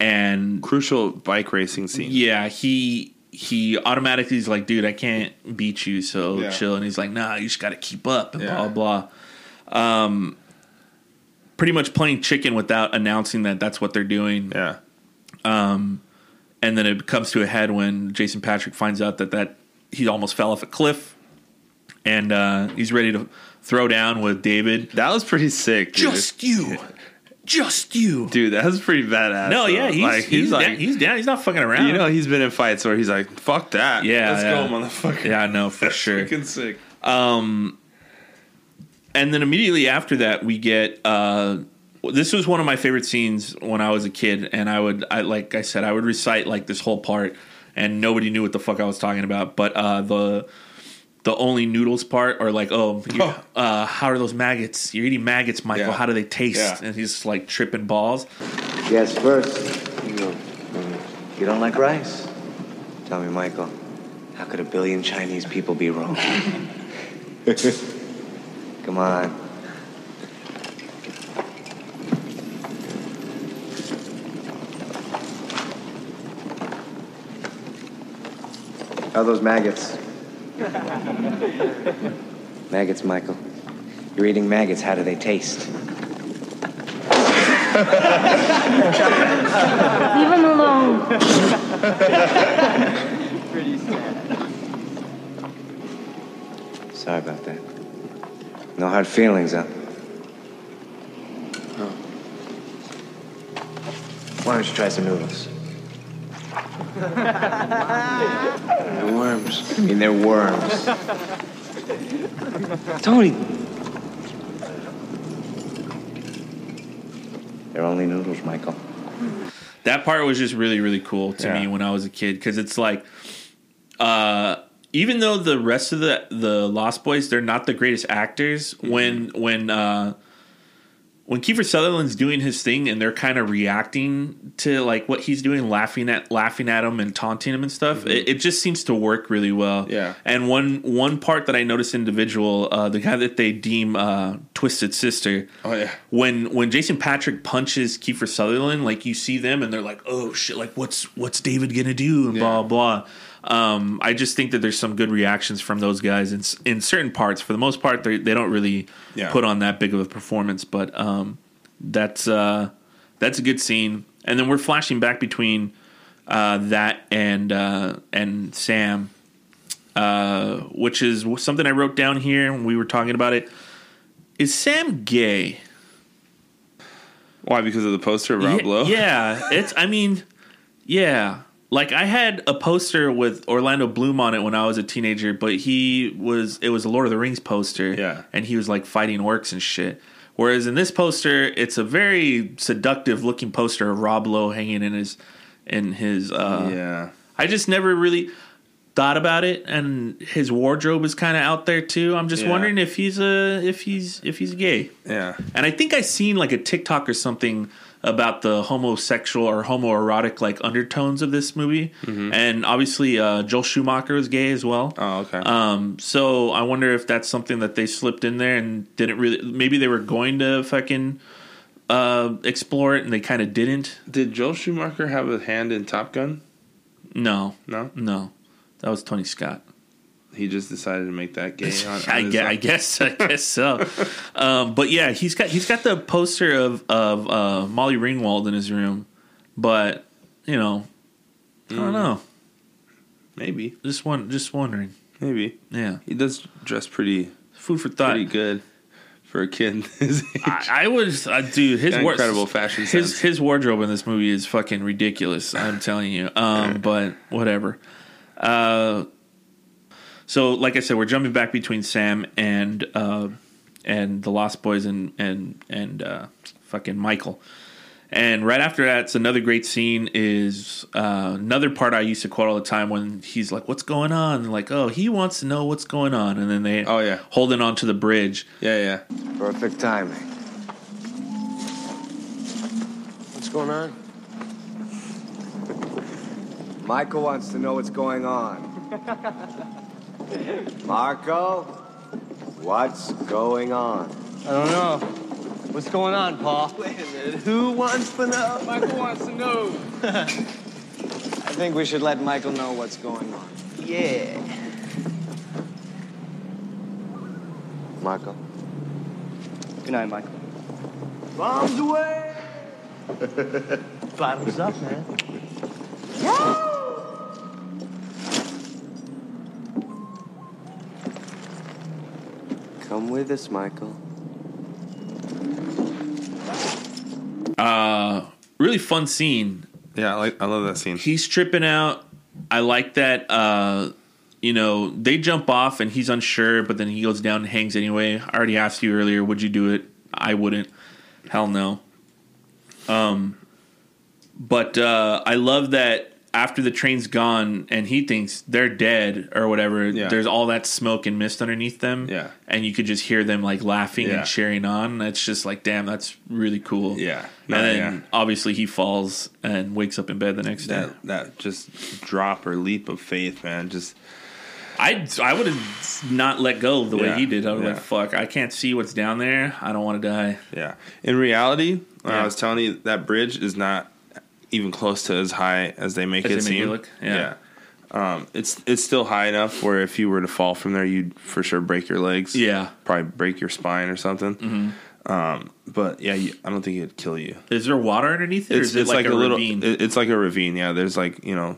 and crucial bike racing scene. Yeah, he he automatically is like, dude, I can't beat you, so Yeah. chill. And he's like, nah, you just got to keep up and Yeah. blah blah. Um, pretty much playing chicken without announcing that that's what they're doing. yeah, Um, And then it comes to a head when Jason Patric finds out that that he almost fell off a cliff, and uh, he's ready to throw down with David. that was pretty sick. Dude. Just you, just you. dude, that was pretty badass. No, though. yeah, he's like, he's, like, down, he's down. He's not fucking around. you know, he's been in fights where he's like, "Fuck that, Yeah, let's yeah. go, motherfucker." yeah, no, for That's sure. freaking sick. Um, and then immediately after that we get uh this was one of my favorite scenes when I was a kid and I would I like I said I would recite like this whole part and nobody knew what the fuck I was talking about but uh the the only noodles part or like oh Oh. uh how are those maggots you're eating maggots Michael Yeah. how do they taste Yeah. and he's like tripping balls Yes, first. You, you don't like rice? Tell me, Michael, how could a billion Chinese people be wrong? Come on. How are those maggots? maggots, Michael. You're eating maggots. How do they taste? Leave him alone. Pretty sad. Sorry about that. No hard feelings, huh? Why don't you try some noodles? They're worms. I mean, they're worms. Tony! They're only noodles, Michael. that part was just really really cool to Yeah. me when I was a kid because it's like uh even though the rest of the the Lost Boys they're not the greatest actors Mm-hmm. when when uh when Kiefer Sutherland's doing his thing and they're kind of reacting to like what he's doing laughing at laughing at him and taunting him and stuff it, it just seems to work really well Mm-hmm. Yeah. and one one part that I noticed individual uh the guy that they deem uh Twisted Sister Oh yeah, when when Jason Patric punches Kiefer Sutherland, like you see them and they're like, "Oh shit! Like what's what's David gonna do?" and blah blah. Um, I just think that there's some good reactions from those guys in in certain parts. For the most part, they they don't really Yeah. put on that big of a performance, but um, that's uh, that's a good scene. And then we're flashing back between uh, that and uh, and Sam, uh, which is something I wrote down here when we were talking about it. Is Sam gay? why? Because of the poster of Rob yeah, Lowe. Yeah, it's. I mean, yeah. Like I had a poster with Orlando Bloom on it when I was a teenager, but he was. It was a Lord of the Rings poster. Yeah. and he was like fighting orcs and shit. Whereas in this poster, it's a very seductive looking poster of Rob Lowe hanging in his in his. Uh, yeah. I just never really thought about it, and his wardrobe is kind of out there too. I'm just Yeah. wondering if he's a if he's if he's gay. Yeah. And I think I seen like a TikTok or something about the homosexual or homoerotic like undertones of this movie. And obviously uh, Joel Schumacher is gay as well. Mm-hmm. Oh, okay. Um, so I wonder if that's something that they slipped in there and didn't really. Maybe they were going to fucking uh, explore it and they kind of didn't. Did Joel Schumacher have a hand in Top Gun? No, No, no, that was Tony Scott. He just decided to make that gay. On, on I, guess. I guess I guess so. um, but yeah, he's got he's got the poster of of uh, Molly Ringwald in his room, but you know, I don't know. maybe, Just one, just wondering. maybe Yeah, he does dress pretty food for thought. pretty good for a kid his age. I, I was, uh, dude. His war- incredible fashion His sense. his wardrobe in this movie is fucking ridiculous. I'm telling you. Um, but whatever. Uh, so like I said, we're jumping back between Sam and uh, and the Lost Boys and and and uh, fucking Michael. And right after that, it's another great scene. Is uh, another part I used to quote all the time when he's like, "What's going on?" And like, "Oh, he wants to know what's going on." And then they, Oh, yeah. holding on to the bridge. yeah, yeah. Perfect timing. What's going on? Michael wants to know what's going on. Marco, what's going on? I don't know. What's going on, Paul? Wait a minute. Who wants to know? Michael wants to know. I think we should let Michael know what's going on. Yeah. Marco. Good night, Michael. Bombs away! Bottoms up, man. With us, Michael. Uh, really fun scene. Yeah, I like I love that scene. He's tripping out. I like that. Uh, you know, they jump off and he's unsure, but then he goes down and hangs anyway. I already asked you earlier, would you do it? I wouldn't. Hell no. Um, but uh, I love that after the train's gone and he thinks they're dead or whatever. Yeah. There's all that smoke and mist underneath them. Yeah. and you could just hear them like laughing Yeah. and cheering on. It's just like, damn, that's really cool. Yeah. and then yeah. obviously he falls and wakes up in bed the next day. That that just drop or leap of faith, man. Just I I would have not let go the way he did. I was like, fuck, I can't see what's down there. I don't want to die. yeah. In reality. I was telling you that bridge is not even close to as high as they make As it they make it seem. look? Yeah. Yeah. Um, it's it's still high enough where if you were to fall from there, you'd for sure break your legs. Yeah. probably break your spine or something. Mm-hmm. Um, but yeah, you, I don't think it'd kill you. Is there water underneath it, or It's, it it's like, like, a, a, little. ravine? it- it's like a ravine. Yeah, there's like you know,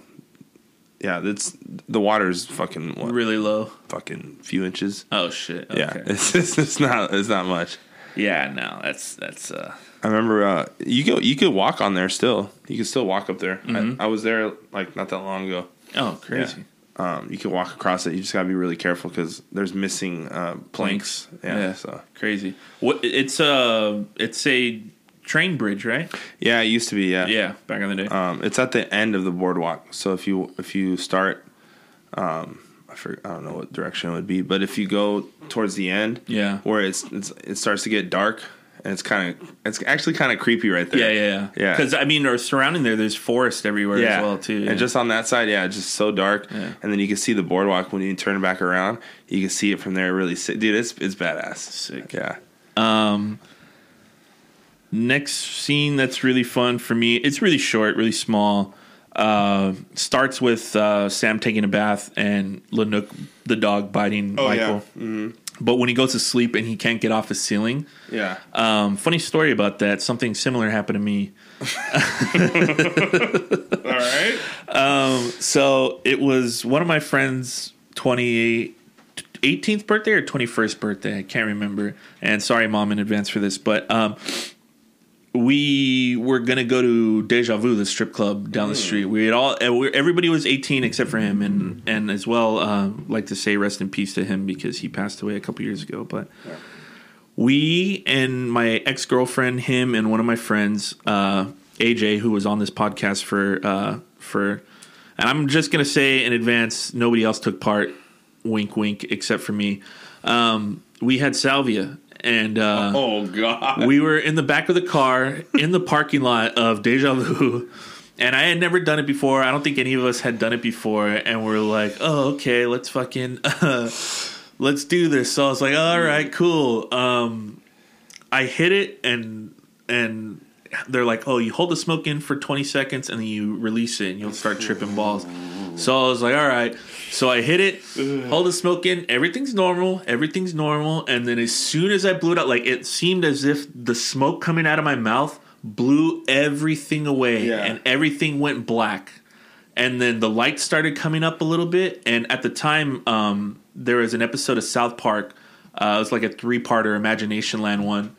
yeah. It's the water's fucking what, really low. fucking few inches. Oh shit. Okay. Yeah, it's, it's it's not it's not much. Yeah. No, that's that's. uh I remember uh, you go you could walk on there still. You could still walk up there. Mm-hmm. I, I was there like not that long ago. Oh, crazy. Um, you can walk across it. You just gotta be really careful because there's missing uh, planks. Yeah, Yeah. so Crazy. What? It's a it's a train bridge, right? yeah, it used to be. Yeah, Yeah. Back in the day. Um, it's at the end of the boardwalk. So if you if you start, um, I forget, I don't know what direction it would be, but if you go towards the end, Yeah. where it's, it's it starts to get dark and it's kind of it's actually kind of creepy right there. yeah, yeah, yeah. yeah. Because I mean, or surrounding there, there's forest everywhere yeah, as well too. And just on that side, yeah, it's just so dark. Yeah. And then you can see the boardwalk when you turn back around. You can see it from there. Really, sick. dude, it's it's badass. Sick. Yeah. Um, next scene that's really fun for me. It's really short, really small. Uh, starts with uh, Sam taking a bath and Nanook, the dog, biting Oh, Michael. But when he goes to sleep and he can't get off his ceiling, Yeah. um, funny story about that. Something similar happened to me. All right. So it was one of my friends' 28 18th birthday or 21st birthday. I can't remember. And sorry, mom, in advance for this. But um, we were to go to Deja Vu, the strip club down the street. We had all, everybody was 18 except for him. And, and as well, uh, like to say rest in peace to him because he passed away a couple years ago. But we and my ex girlfriend, him, and one of my friends, uh, AJ, who was on this podcast for uh, for, and I'm just gonna say in advance, nobody else took part. Wink, wink, except for me. Um, we had salvia, and uh, Oh God. we were in the back of the car in the parking lot of Deja Vu. And I had never done it before. I don't think any of us had done it before. And we're like, oh, okay, let's fucking, let's do this. So I was like, all right, cool. Um, I hit it and, and they're like, oh, you hold the smoke in for 20 seconds and then you release it and you'll start tripping balls. So I was like, all right. So I hit it, hold the smoke in, everything's normal, everything's normal. And then as soon as I blew it out, like it seemed as if the smoke coming out of my mouth blew everything away Yeah. and everything went black. And then the lights started coming up a little bit. And at the time, um, there was an episode of South Park. Uh, it was like a three-parter Imagination Land one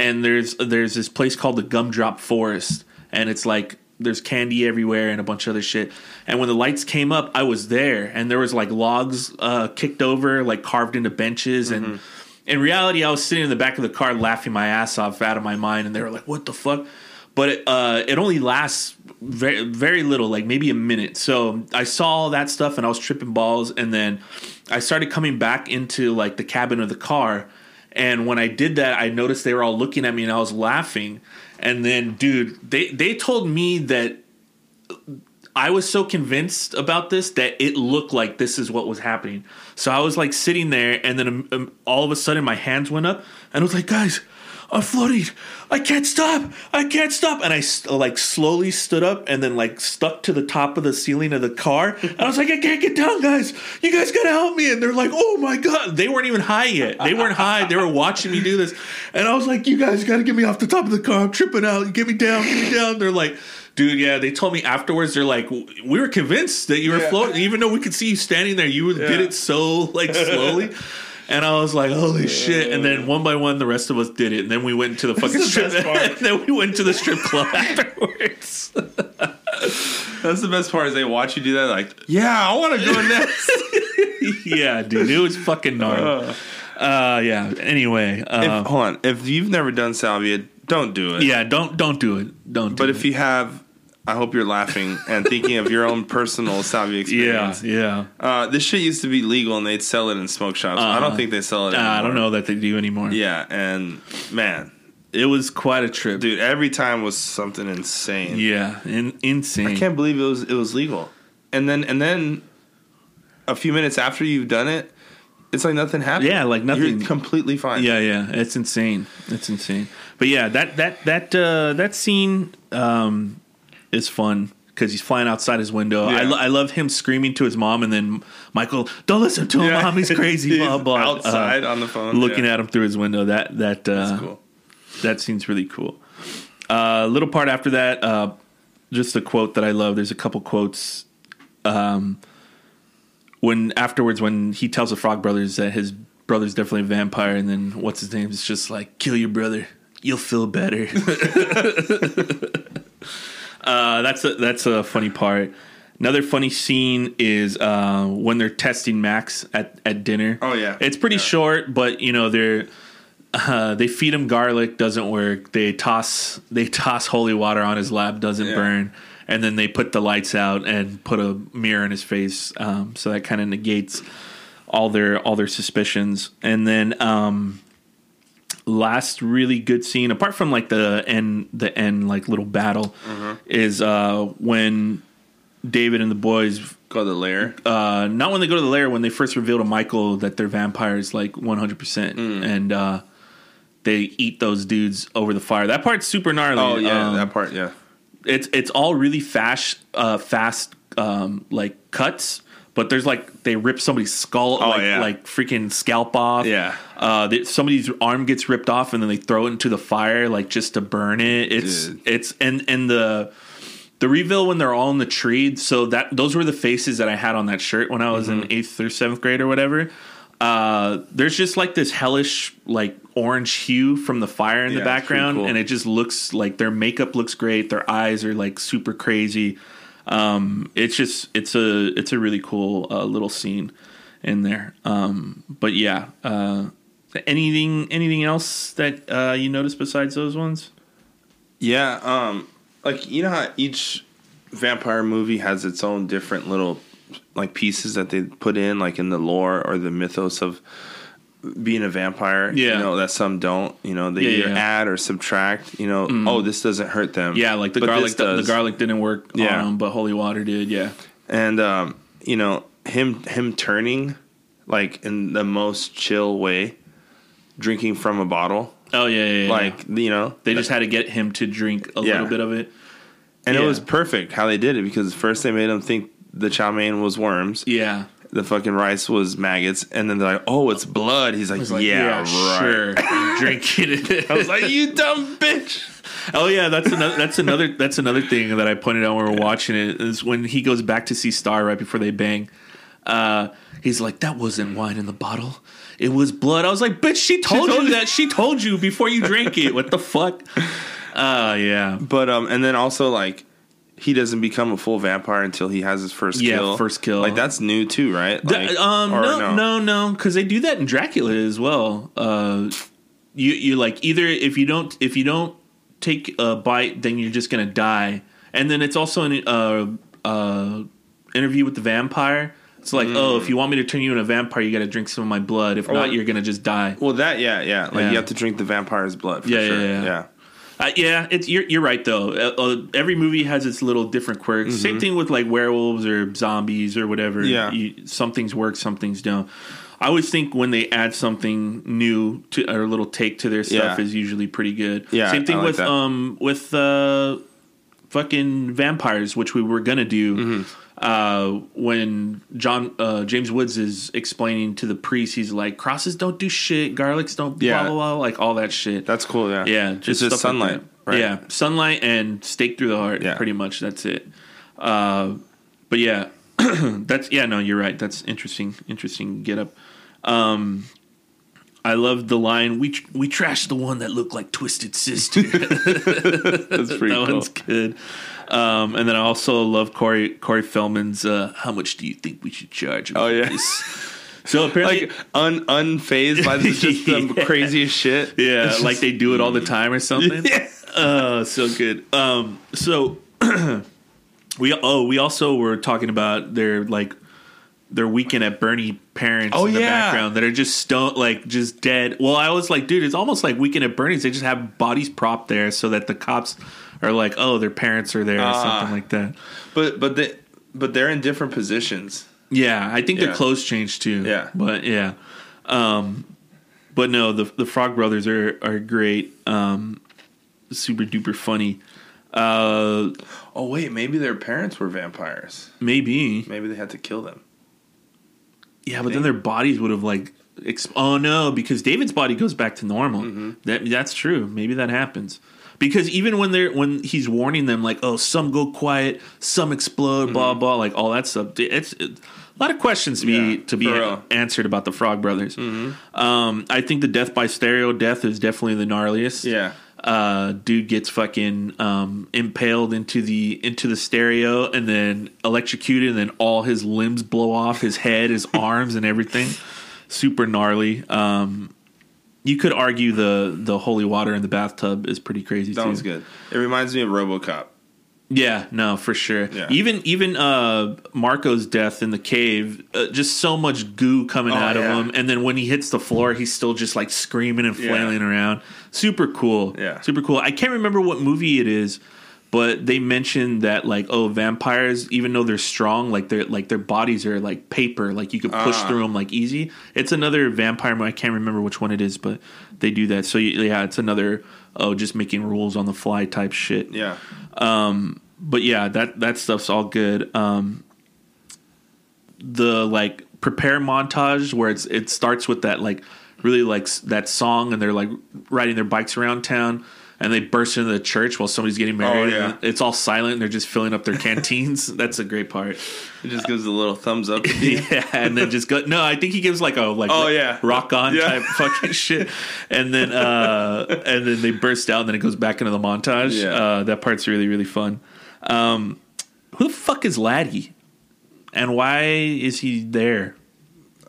and there's there's this place called the Gumdrop Forest, and it's like there's candy everywhere and a bunch of other shit. And when the lights came up, I was there, and there was like logs uh, kicked over, like carved into benches, and in reality, I was sitting in the back of the car laughing my ass off out of my mind, and they were like, "What the fuck." But it, uh, it only lasts very very little, like maybe a minute. So I saw all that stuff, and I was tripping balls, and then I started coming back into like the cabin of the car, and when I did that, I noticed they were all looking at me and I was laughing. And then, dude, they, they told me that I was so convinced about this that it looked like this is what was happening. So I was like sitting there, and then um, um, all of a sudden my hands went up, and I was like, guys, I'm floating. I can't stop. I can't stop. And I st- like slowly stood up and then like stuck to the top of the ceiling of the car. And I was like, I can't get down, guys. You guys gotta help me. And they're like, oh my God. They weren't even high yet. They weren't high. They were watching me do this. And I was like, you guys gotta get me off the top of the car. I'm tripping out. Get me down. Get me down. They're like, dude, yeah. They told me afterwards, they're like, we were convinced that you were floating. Even though we could see you standing there, you did it so like slowly. And I was like, "Holy shit!" And then one by one, the rest of us did it. And then we went to the fucking the strip. and then we went to the strip club afterwards. That's the best part is they watch you do that. Like, yeah, I want to go next. yeah, dude, it was fucking gnarly. Uh, yeah. Anyway, uh, if, hold on. If you've never done salvia, don't do it. yeah, don't don't do it. Don't. Do But it. if you have, I hope you're laughing and thinking of your own personal yeah, experience. yeah, Uh, this shit used to be legal and they'd sell it in smoke shops. I don't think they sell it. Uh, I don't know that they do anymore. Yeah, and man, it was quite a trip, dude, every time was something insane. Yeah, in, insane. I can't believe it was it was legal. And then and then a few minutes after you've done it, it's like nothing happened. Yeah, like nothing. You're completely fine. Yeah, yeah, it's insane. It's insane. But yeah, that that that uh, that scene um, is fun because he's flying outside his window. I, lo- I love him screaming to his mom, and then Michael, don't listen to him, Yeah. mom. He's crazy. He's blah blah. outside Uh, on the phone, looking yeah. at him through his window. That that uh, That's cool. that scene's really cool. A uh, little part after that, uh, just a quote that I love. There's a couple quotes. Um, when afterwards, when he tells the Frog Brothers that his brother's definitely a vampire, and then what's his name? It's just like kill your brother, you'll feel better. uh, that's a, that's a funny part. Another funny scene is uh, when they're testing Max at, at dinner. Oh, yeah. it's pretty Yeah. short, but you know they're uh, they feed him garlic, doesn't work. They toss they toss holy water on his lap, doesn't Yeah. burn, and then they put the lights out and put a mirror in his face. Um, so that kind of negates all their all their suspicions. And then um, last really good scene, apart from like the end the end like little battle, is uh, when David and the boys Go to the lair. uh, not when they go to the lair when they first reveal to Michael that they're vampires like 100% Mm. and uh, they eat those dudes over the fire. That part's super gnarly. Oh yeah, Um, that part. Yeah. it's it's all really fast uh, fast um, like cuts but there's like they rip somebody's skull Oh, like, yeah. like freaking scalp off Yeah. uh, they, somebody's arm gets ripped off and then they throw it into the fire like just to burn it it's Dude. it's and and the the reveal when they're all in the tree so that those were the faces that i had on that shirt when i was Mm-hmm. in eighth or seventh grade or whatever uh, there's just like this hellish like orange hue from the fire in Yeah, the background cool. and it just looks like their makeup looks great their eyes are like super crazy um, it's just it's a it's a really cool uh, little scene in there. Um, but yeah uh, anything anything else that uh, you noticed besides those ones? Yeah, um, like you know how each vampire movie has its own different little like pieces that they put in, like in the lore or the mythos of being a vampire. Yeah. you know that some don't. You know they Yeah, either yeah. add or subtract. You know, oh this doesn't hurt them. yeah like the garlic this the garlic didn't work Yeah. on 'em, but holy water did yeah and um, you know him him turning like in the most chill way, drinking from a bottle. Oh yeah, yeah, yeah. Like you know, they just had to get him to drink a little bit of it. and it was perfect how they did it because first they made him think the chow mein was worms, Yeah. The fucking rice was maggots, and then they're like, "Oh, it's blood." He's like, It's like, "Yeah, right." sure. Drinking it. I was like, "You dumb bitch." Oh yeah, that's another that's another that's another thing that I pointed out when we were watching it is when he goes back to see Star right before they bang. Uh, he's like, "That wasn't wine in the bottle; it was blood." I was like, "Bitch, she told, told you you." that. She told you before you drank it. What the fuck?" Uh, yeah, But um, and then also like he doesn't become a full vampire until he has his first Yeah, kill. first kill. Like that's new too, right? Like, Th- um, no, no, no, because they do that in Dracula as well. Uh, you you like either if you don't if you don't take a bite, then you're just gonna die. And then it's also an uh, uh, interview with the vampire. It's like, oh, if you want me to turn you into a vampire, you got to drink some of my blood. If not, you're gonna just die. Well, that yeah, yeah. Like Yeah. you have to drink the vampire's blood. For Yeah, yeah, sure. yeah. yeah. Uh, yeah, it's you're you're right though. Uh, uh, every movie has its little different quirks. Same thing with like werewolves or zombies or whatever. Mm-hmm. Yeah. you, some things work, some things don't. I always think when they add something new to or a little take to their stuff Yeah. is usually pretty good. Yeah, same thing like with that. um with uh fucking vampires, which we were gonna do. Mm-hmm. Uh, when John uh, James Woods is explaining to the priest, he's like, "Crosses don't do shit, garlics don't Yeah. blah blah blah, like all that shit." That's cool. Yeah, Yeah, It's just, just stuff like sunlight. right? Yeah, sunlight and stake through the heart. Yeah. pretty much. That's it. Uh, but yeah, that's yeah. No, you're right. That's interesting. Interesting get up. Um, I love the line. We tr- we trashed the one that looked like Twisted Sister. That's pretty that cool. one's good. Um, and then I also love Corey Corey Feldman's. Uh, How much do you think we should charge? Oh, yeah. this?" So apparently, Like un unfazed by the, just the Yeah. craziest shit. Yeah, It's like they do it all the time or something. Yeah. Uh, so good. Um, so we oh we also were talking about their like their weekend at Bernie parents Oh, in the yeah. background that are just stone like just dead. Well, I was like, dude, it's almost like weekend at Bernie's. They just have bodies propped there so that the cops are like, oh, their parents are there or Ah. something like that. But but they but they're in different positions. Yeah, I think Yeah. clothes changed too. Yeah. but yeah, um, but no, the the Frog Brothers are are great. Um, super duper funny. Uh, Oh wait, maybe their parents were vampires. maybe, Maybe they had to kill them. yeah, but then their bodies would have like. Exp- oh no, because David's body goes back to normal. Mm-hmm. That that's true. Maybe that happens. Because even when they're when he's warning them, like, oh, some go quiet, some explode, blah Mm-hmm. blah, like all that stuff. It's, it's a lot of questions to be Yeah, to be. Mm-hmm. answered about the Frog Brothers. Um, I think the death by stereo death is definitely the gnarliest. Yeah. uh, dude gets fucking um, impaled into the into the stereo and then electrocuted, and then all his limbs blow off, his head, his arms, and everything. Super gnarly. Um, you could argue the the holy water in the bathtub is pretty crazy. That too. was good. It reminds me of RoboCop. Yeah, no, for sure. Yeah. Even even uh Marco's death in the cave, uh, just so much goo coming Oh, out yeah. of him, and then when he hits the floor, he's still just like screaming and Yeah. flailing around. Super cool. Yeah. super cool. I can't remember what movie it is, but they mentioned that like oh vampires, even though they're strong, like their like their bodies are like paper, like you could push Ah. through them like easy. It's another vampire. I can't remember which one it is, but they do that. So yeah, it's another oh just making rules on the fly type shit Yeah. but yeah, that that stuff's all good. Um, the like prepare montage where it's it starts with that like really like that song and they're like riding their bikes around town and they burst into the church while somebody's getting married. Oh, yeah. and it's all silent and they're just filling up their canteens. That's a great part. It just gives a little thumbs up. yeah, and then just go. No, I think he gives like a like Oh, yeah. rock on Yeah. type fucking shit, and then uh and then they burst out, and then it goes back into the montage. Yeah. Uh, that part's really really fun. Um, who the fuck is Laddie, and why is he there?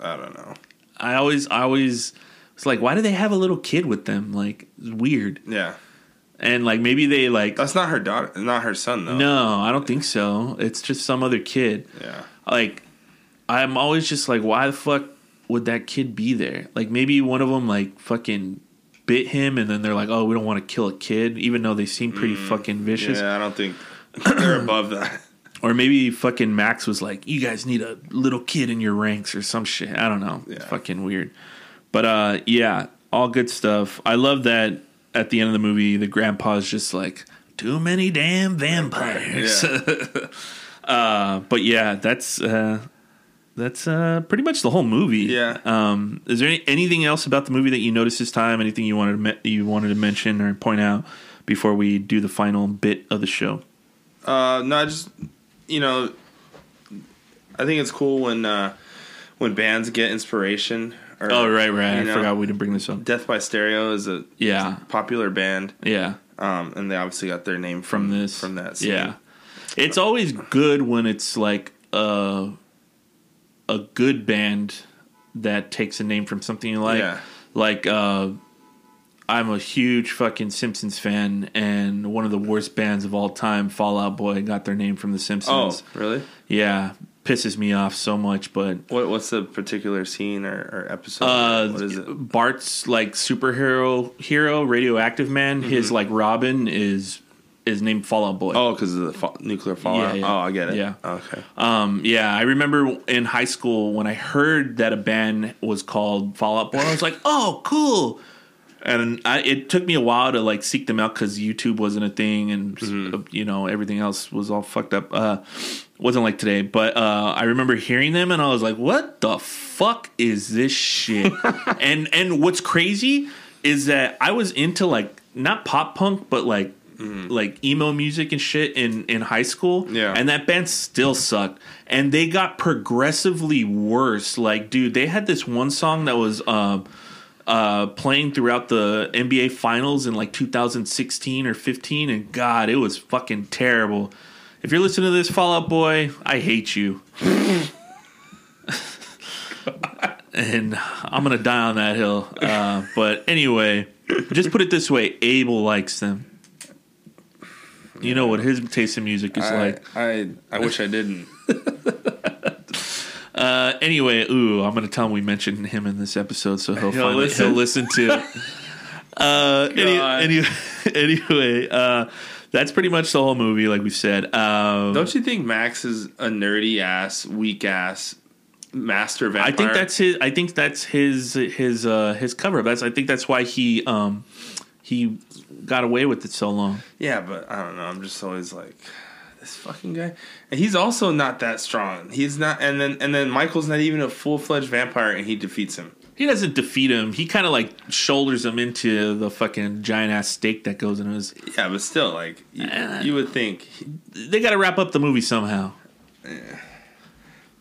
I don't know. I always I always it's like why do they have a little kid with them? Like it's weird, Yeah. And like maybe they like That's not her daughter. Not her son though. no, I don't think so. It's just some other kid. Yeah. like I'm always just like, why the fuck would that kid be there? Like maybe one of them like fucking bit him, and then they're like, oh, we don't want to kill a kid, even though they seem pretty fucking vicious. Mm. Yeah. I don't think they're above that. Or maybe fucking Max was like, you guys need a little kid in your ranks or some shit. I don't know. It's Yeah. fucking weird. But uh, yeah, all good stuff. I love that at the end of the movie, the grandpa's just like, too many damn vampires. uh, but yeah, that's uh, that's uh, pretty much the whole movie. Yeah. Um, is there any, anything else about the movie that you noticed this time? Anything you wanted to me- you wanted to mention or point out before we do the final bit of the show? Uh, no, I just you know, I think it's cool when uh, when bands get inspiration. Or, Oh right, right. I know, forgot we didn't bring this up. Death by Stereo is a Yeah, popular band, yeah. um, and they obviously got their name From from, this, from that. Scene. Yeah, it's always good when it's like a a good band that takes a name from something you like. Yeah. Like uh, I'm a huge fucking Simpsons fan, and one of the worst bands of all time, Fall Out Boy, got their name from The Simpsons. Oh, Simpsons. really? Yeah, pisses me off so much, but What what's the particular scene or, or episode? uh, what is it? Bart's like superhero hero, radioactive man. His like Robin is is named Fallout Boy. Mm-hmm. Oh, because of the fa- nuclear fallout. Yeah, yeah. Oh, I get it. Yeah. Okay. Um, yeah, I remember in high school when I heard that a band was called Fall Out Boy. I was like, "Oh, cool!" And I, it took me a while to like seek them out because YouTube wasn't a thing, and Mm-hmm. you know everything else was all fucked up. Uh, wasn't like today, but uh, I remember hearing them, and I was like, "What the fuck is this shit?" and and what's crazy is that I was into like not pop punk, but like like emo music and shit in in high school. Yeah. and that band still sucked, and they got progressively worse. Like, dude, they had this one song that was. Um, uh, playing throughout the NBA Finals in like 2016 or 15, and God, it was fucking terrible. If you're listening to this, Fall Out Boy, I hate you. and I'm gonna die on that hill. Uh, but anyway, just put it this way: Abel likes them. You know what his taste in music is I, like. I I wish I didn't. Uh, anyway, ooh, I'm gonna tell him we mentioned him in this episode, so he'll He'll listen? he'll listen to it. Uh, any, any, anyway, uh, that's pretty much the whole movie, like we said. Um, Don't you think Max is a nerdy ass, weak ass master vampire? I think that's his. I think that's his his uh, his cover. That's I think that's why he um he got away with it so long. yeah, but I don't know. I'm just always like this fucking guy, and he's also not that strong. He's not, and then and then Michael's not even a full fledged vampire, and he defeats him. He doesn't defeat him. He kind of like shoulders him into the fucking giant ass stake that goes in his. Yeah, but still, like you, Uh. you would think They got to wrap up the movie somehow.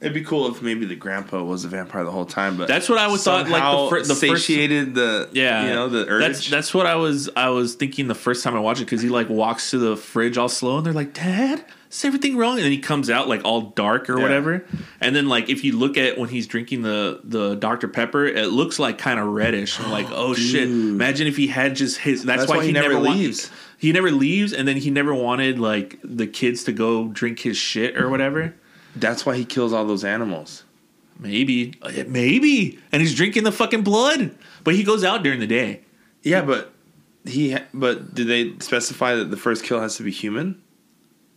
it'd be cool if maybe the grandpa was a vampire the whole time, but That's what I would thought. Like the, fir- the first satiated the Yeah, you know the urge. That's that's what I was I was thinking the first time I watched it because he like walks to the fridge all slow and they're like, "Dad, is everything wrong?" And then he comes out like all dark or Yeah. whatever. And then like if you look at when he's drinking the the Dr Pepper, it looks like kind of reddish. I'm like, "Oh shit!" Imagine if he had just his. That's, That's why, why he, never, never leaves. he never leaves, and then he never wanted like the kids to go drink his shit or whatever. that's why he kills all those animals. Maybe, eh, maybe, and he's drinking the fucking blood. But he goes out during the day. Yeah, but he. But did they specify that the first kill has to be human?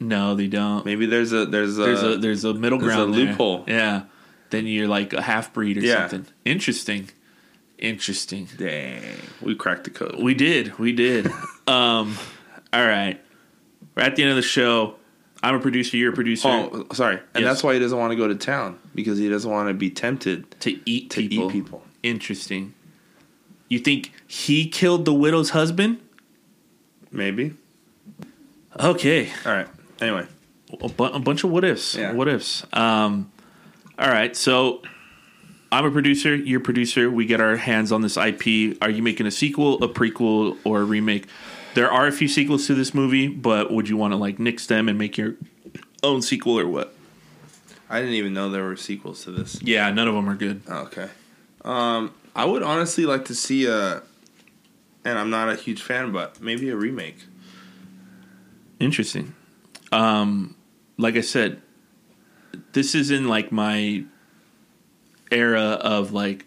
No, they don't. Maybe there's a there's a there's a there's a middle ground there's a ground there. loophole. Yeah. Then you're like a half breed or Yeah. something. Interesting. Interesting. dang. We cracked the code. We did. We did. um all right. We're at the end of the show. I'm a producer, you're a producer Oh, sorry. And Yes. that's why he doesn't want to go to town because he doesn't want to be tempted to eat to people. eat people. Interesting. You think he killed the widow's husband? Maybe. Okay. All right. Anyway, a, bu- a bunch of what ifs. Yeah. What ifs. Um, all right. So I'm a producer. You're a producer. We get our hands on this IP. Are you making a sequel, a prequel, or a remake? There are a few sequels to this movie, but would you want to like nix them and make your own sequel or what? I didn't even know there were sequels to this. Yeah, none of them are good. Oh, okay. Um, I would honestly like to see a, and I'm not a huge fan, but maybe a remake. Interesting. Um, like I said, this is in like my era of like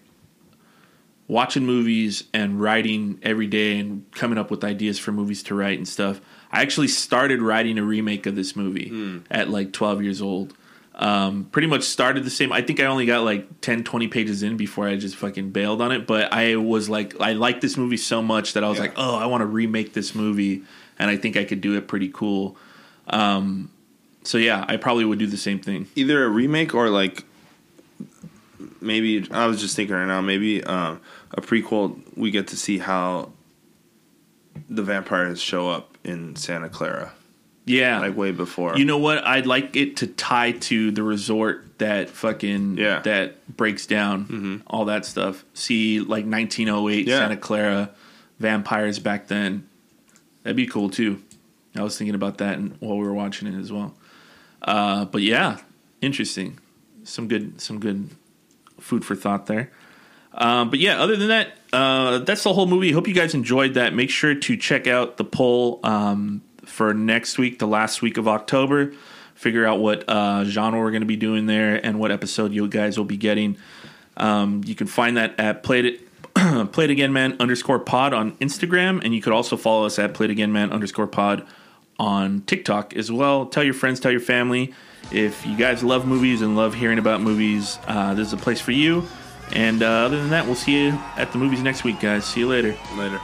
watching movies and writing every day and coming up with ideas for movies to write and stuff. I actually started writing a remake of this movie at like 12 years old. Um, pretty much started the same. I think I only got like 10, 20 pages in before I just fucking bailed on it. But I was like, I liked this movie so much that I was Yeah. like, oh, I want to remake this movie, and I think I could do it pretty cool. Um, so yeah, I probably would do the same thing. Either a remake or like maybe I was just thinking right now, maybe um, a prequel. We get to see how the vampires show up in Santa Carla, Yeah, like way before. You know what? I'd like it to tie to the resort that fucking Yeah. that breaks down all that stuff. See like 1908 Yeah. Santa Carla vampires back then. That'd be cool too. I was thinking about that while we were watching it as well. Uh, but yeah, interesting. Some good some good food for thought there. Um, but yeah, other than that, uh, that's the whole movie. Hope you guys enjoyed that. Make sure to check out the poll um, for next week, the last week of October. Figure out what uh, genre we're going to be doing there and what episode you guys will be getting. Um, you can find that at played it. Play it again, man underscore pod on Instagram, and you could also follow us at Play it again, man underscore pod on TikTok as well. Tell your friends, tell your family. If you guys love movies and love hearing about movies, uh, this is a place for you. And uh, other than that, we'll see you at the movies next week, guys. See you later. later.